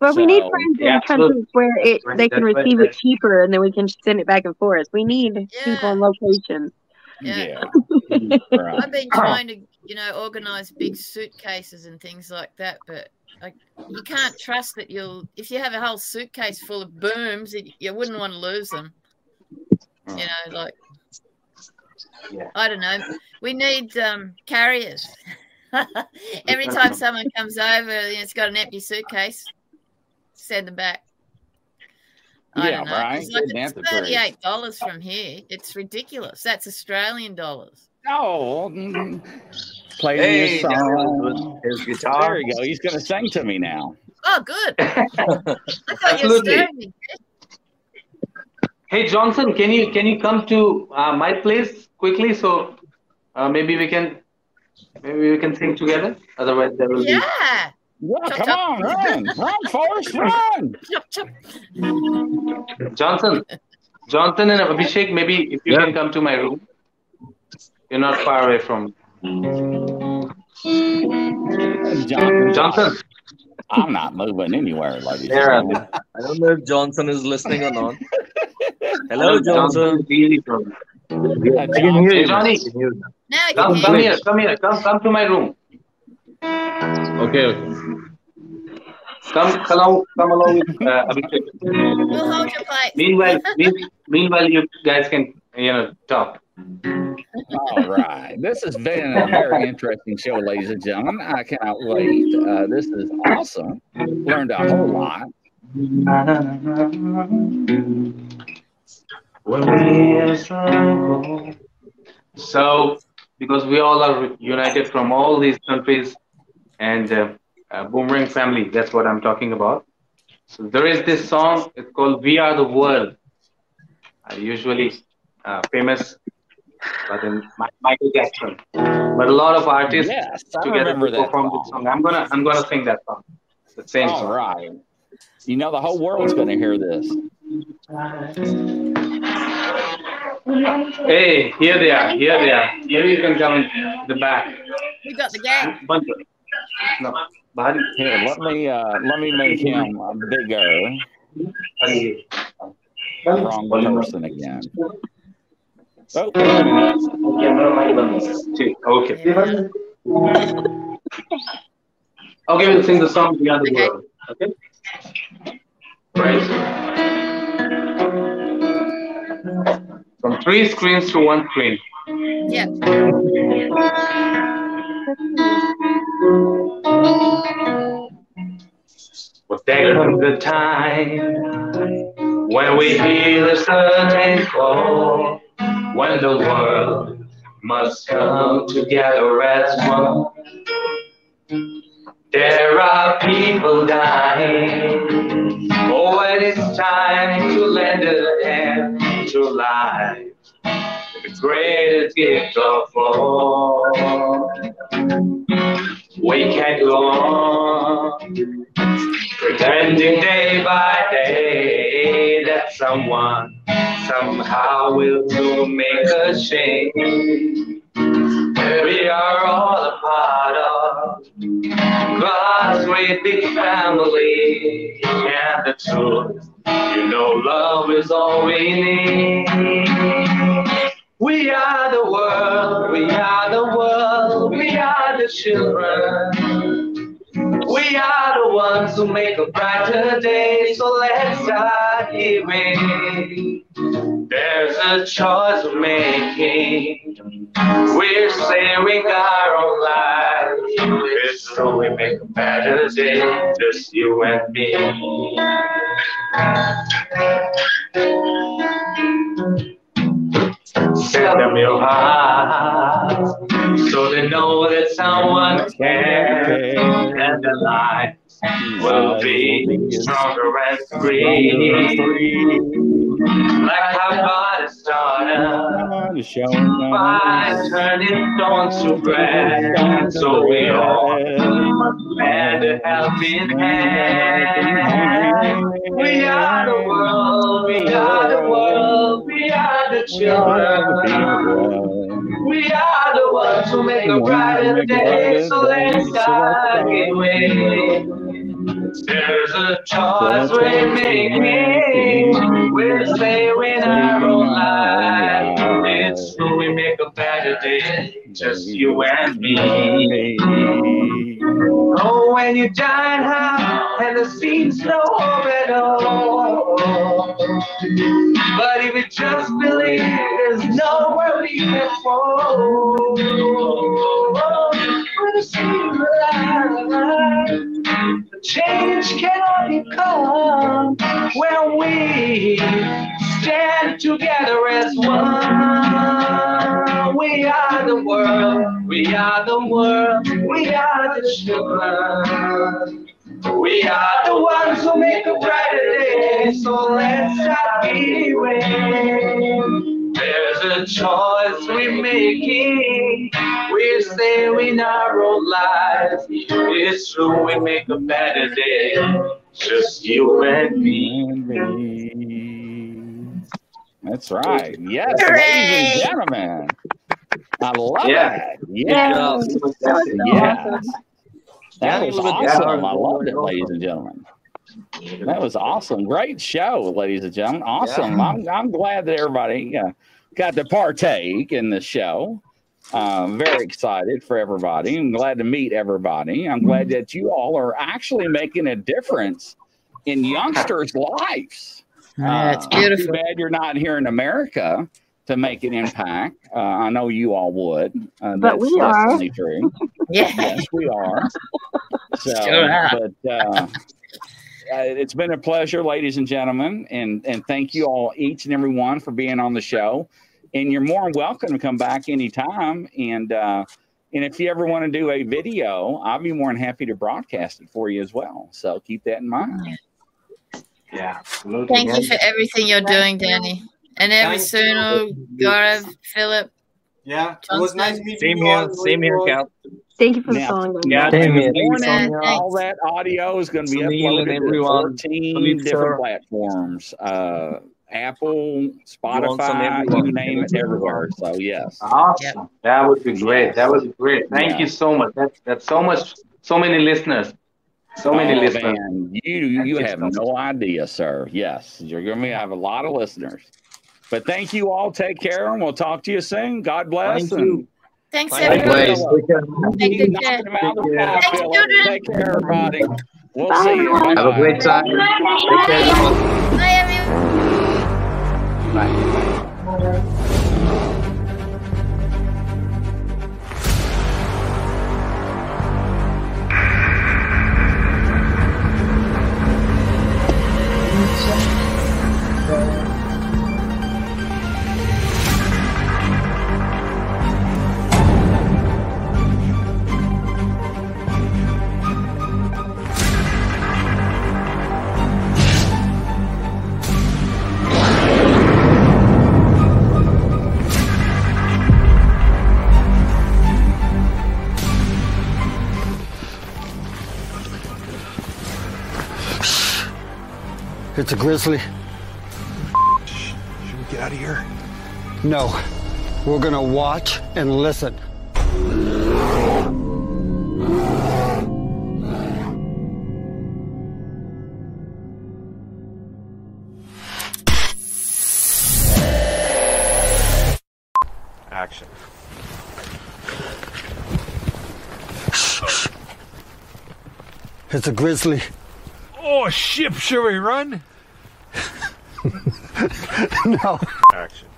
But we need So- friends in Yeah, countries where it they can receive it cheaper and then we can send it back and forth. We need people in locations. Yeah. [laughs] right. I've been trying to, you know, organize big suitcases and things like that, but like you can't trust that you'll. If you have a whole suitcase full of booms, it, you wouldn't want to lose them. You know, like I don't know. We need um, carriers. [laughs] Every time someone comes over, you know, it's got an empty suitcase. Send them back. I yeah, don't know. Right. It's, like it's thirty-eight dollars from here. It's ridiculous. That's Australian dollars. Oh, mm, play Hey, me a song. his guitar. There you go. He's going to sing to me now. Oh, good. [laughs] I thought you were Absolutely. staring me. Hey Johnson, can you can you come to uh, my place quickly? So uh, maybe we can maybe we can sing together. Otherwise, there will be Yeah. Yeah, come on, run, run, Forrest, run. Chop, chop. Johnson, Johnson and Abhishek. Maybe if you can come to my room. You're not far away from. Johnson, Johnson. I'm not moving anywhere, ladies Yeah. I don't know if Johnson is listening or not. [laughs] Hello, Johnson. Easy from. Uh, I can hear you, Johnny. Now I can Come, hear come here, come here, come, come to my room. Okay, okay. Come, come along, come along with uh, [laughs] Abhishek. We'll hold your place. Meanwhile, [laughs] mean- meanwhile, you guys can, you know, talk. All right. This has been a very interesting show, ladies and gentlemen. I cannot wait. Uh, this is awesome. Learned a whole lot. [laughs] So, because we all are united from all these countries and uh, uh, Boomerang family, that's what I'm talking about. So, there is this song, it's called We Are the World. Uh, usually uh, famous but Mi- Michael Jackson. But a lot of artists Yes, together remember to that perform this song. I'm gonna I'm gonna sing that song. The same All song. right. You know, the whole world's to hear this. Hey, here they are. Here they are. Here you can come in the back. We got the gang. Bunch of- No, Bahari. Here, let me uh, let me make him bigger. Wrong person again. Oh, wait a minute. Okay. Okay, we'll sing the song We Are. Okay? Right. From three screens to one screen. Yeah. But there comes a time when we hear a certain call, when the world must come together as one. There are people dying. Oh, and it's time to lend a hand to life, the greatest gift of all. We can go on pretending day by day that someone somehow will make a change. We are all a part of God's great big family, and the truth, you know, love is all we need. We are the world, we are the world, we are the children. We are the ones who make a brighter day, so let's start giving. There's a choice we're making. We're saving our own lives. It's so we make a better day, just you and me. Send them your heart so they know that someone cares and their lives will be stronger and free. Like how God started by turning stones to bread, so we all lend a helping hand. We are the world, we are the world, we are the children. We are the ones ones who make a brighter day. So let's start giving. There's a choice we're making. We're saving our own lives. It's so we make a better day. Just you and me. Oh, when you dine high and the scene's no hope at all. But if you just believe, there's nowhere we oh, can fall. See the light, the change can only come when we stand together as one. We are the world, we are the world, we are the children. We are the ones who make a brighter day, so let's not giving. There's a choice we're making. We're saving our own lives. It's true, we make a better day. Just you and me. That's right. Yes, ladies and gentlemen. I love Yeah. it. Yes. Yes. That was Daniel with awesome. the- I loved it, ladies and gentlemen. That was awesome. Great show, ladies and gentlemen. Awesome. I'm, I'm glad that everybody uh, got to partake in the show. Uh, very excited for everybody. I'm glad to meet everybody. I'm glad that you all are actually making a difference in youngsters' lives. Yeah, it's Uh, beautiful. Too bad you're not here in America to make an impact. Uh, I know you all would. Uh, But that's we are. true. [laughs] Yeah. Yes, we are. [laughs] So, Sure but uh, uh, it's been a pleasure, ladies and gentlemen, and and thank you all, each and every one, for being on the show. And you're more than welcome to come back anytime. And uh, and if you ever want to do a video, I'll be more than happy to broadcast it for you as well. So keep that in mind. Yeah. absolutely. Thank you for everything you're doing, Danny. And every Thank you. Suno, Gaurav, Philip. Yeah, it was nice Johnson. meeting Same you here, all. same here, Cal. Thank you for the Now- song. guys. Now, Same this here. morning, Thanks. all that audio is going to be uploaded to everyone. 14 Sunil, different sir. platforms. Uh, Apple, Spotify, everyone. you name it, everywhere. So, yes. Awesome. That would be great. That would be great. Thank Yeah. you so much. That's that's so much. So many listeners. So many oh, listeners. man, you you have no idea, sir. Yes, you're going to have a lot of listeners. But thank you all. Take care, and we'll talk to you soon. God bless. Thank and you. Thanks, Thank you. everyone. Take care. them out of the Take care. park, Thanks, Philip. children. Take care, everybody. We'll Bye, see you. everyone. Have a great time. Take care, everyone. Bye, It's a grizzly. Should we get out of here? No. We're gonna watch and listen. Action. It's a grizzly. Oh, ship, should we run? [laughs] No. Action.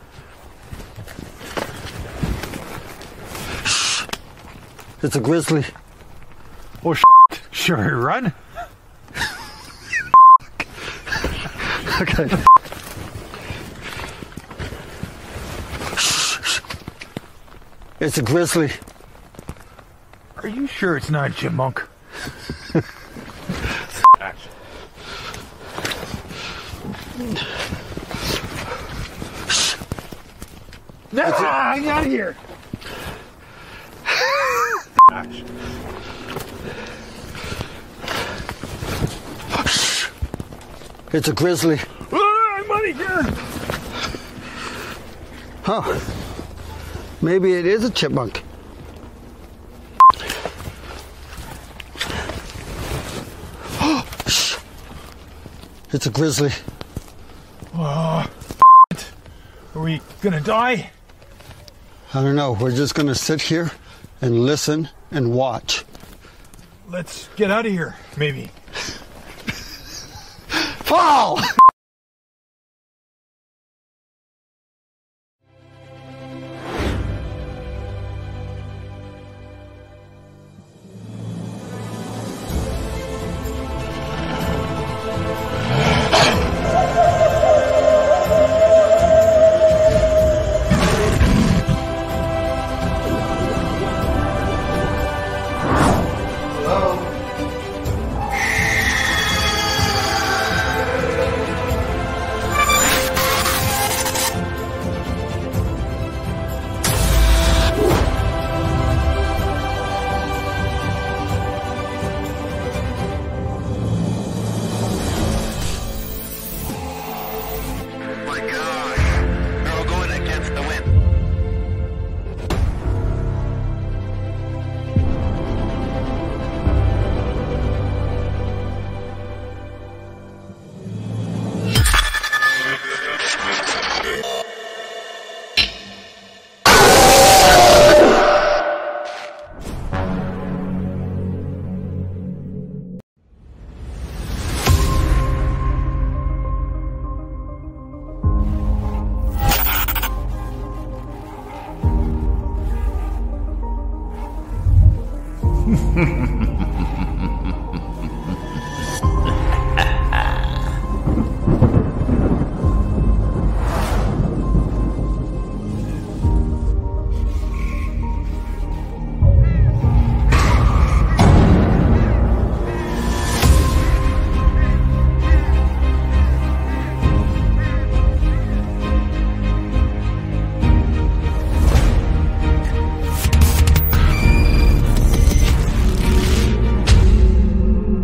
It's a grizzly. Oh, should we run? [laughs] Okay. It's a grizzly. Are you sure it's not a chipmunk? No, nah, I'm out of here. It's a grizzly. Ah, I'm out of here. Huh. Maybe it is a chipmunk. [gasps] it's a grizzly. Ah, [laughs] are we gonna die? I don't know. We're just gonna sit here and listen and watch. Let's get out of here, maybe. Paul!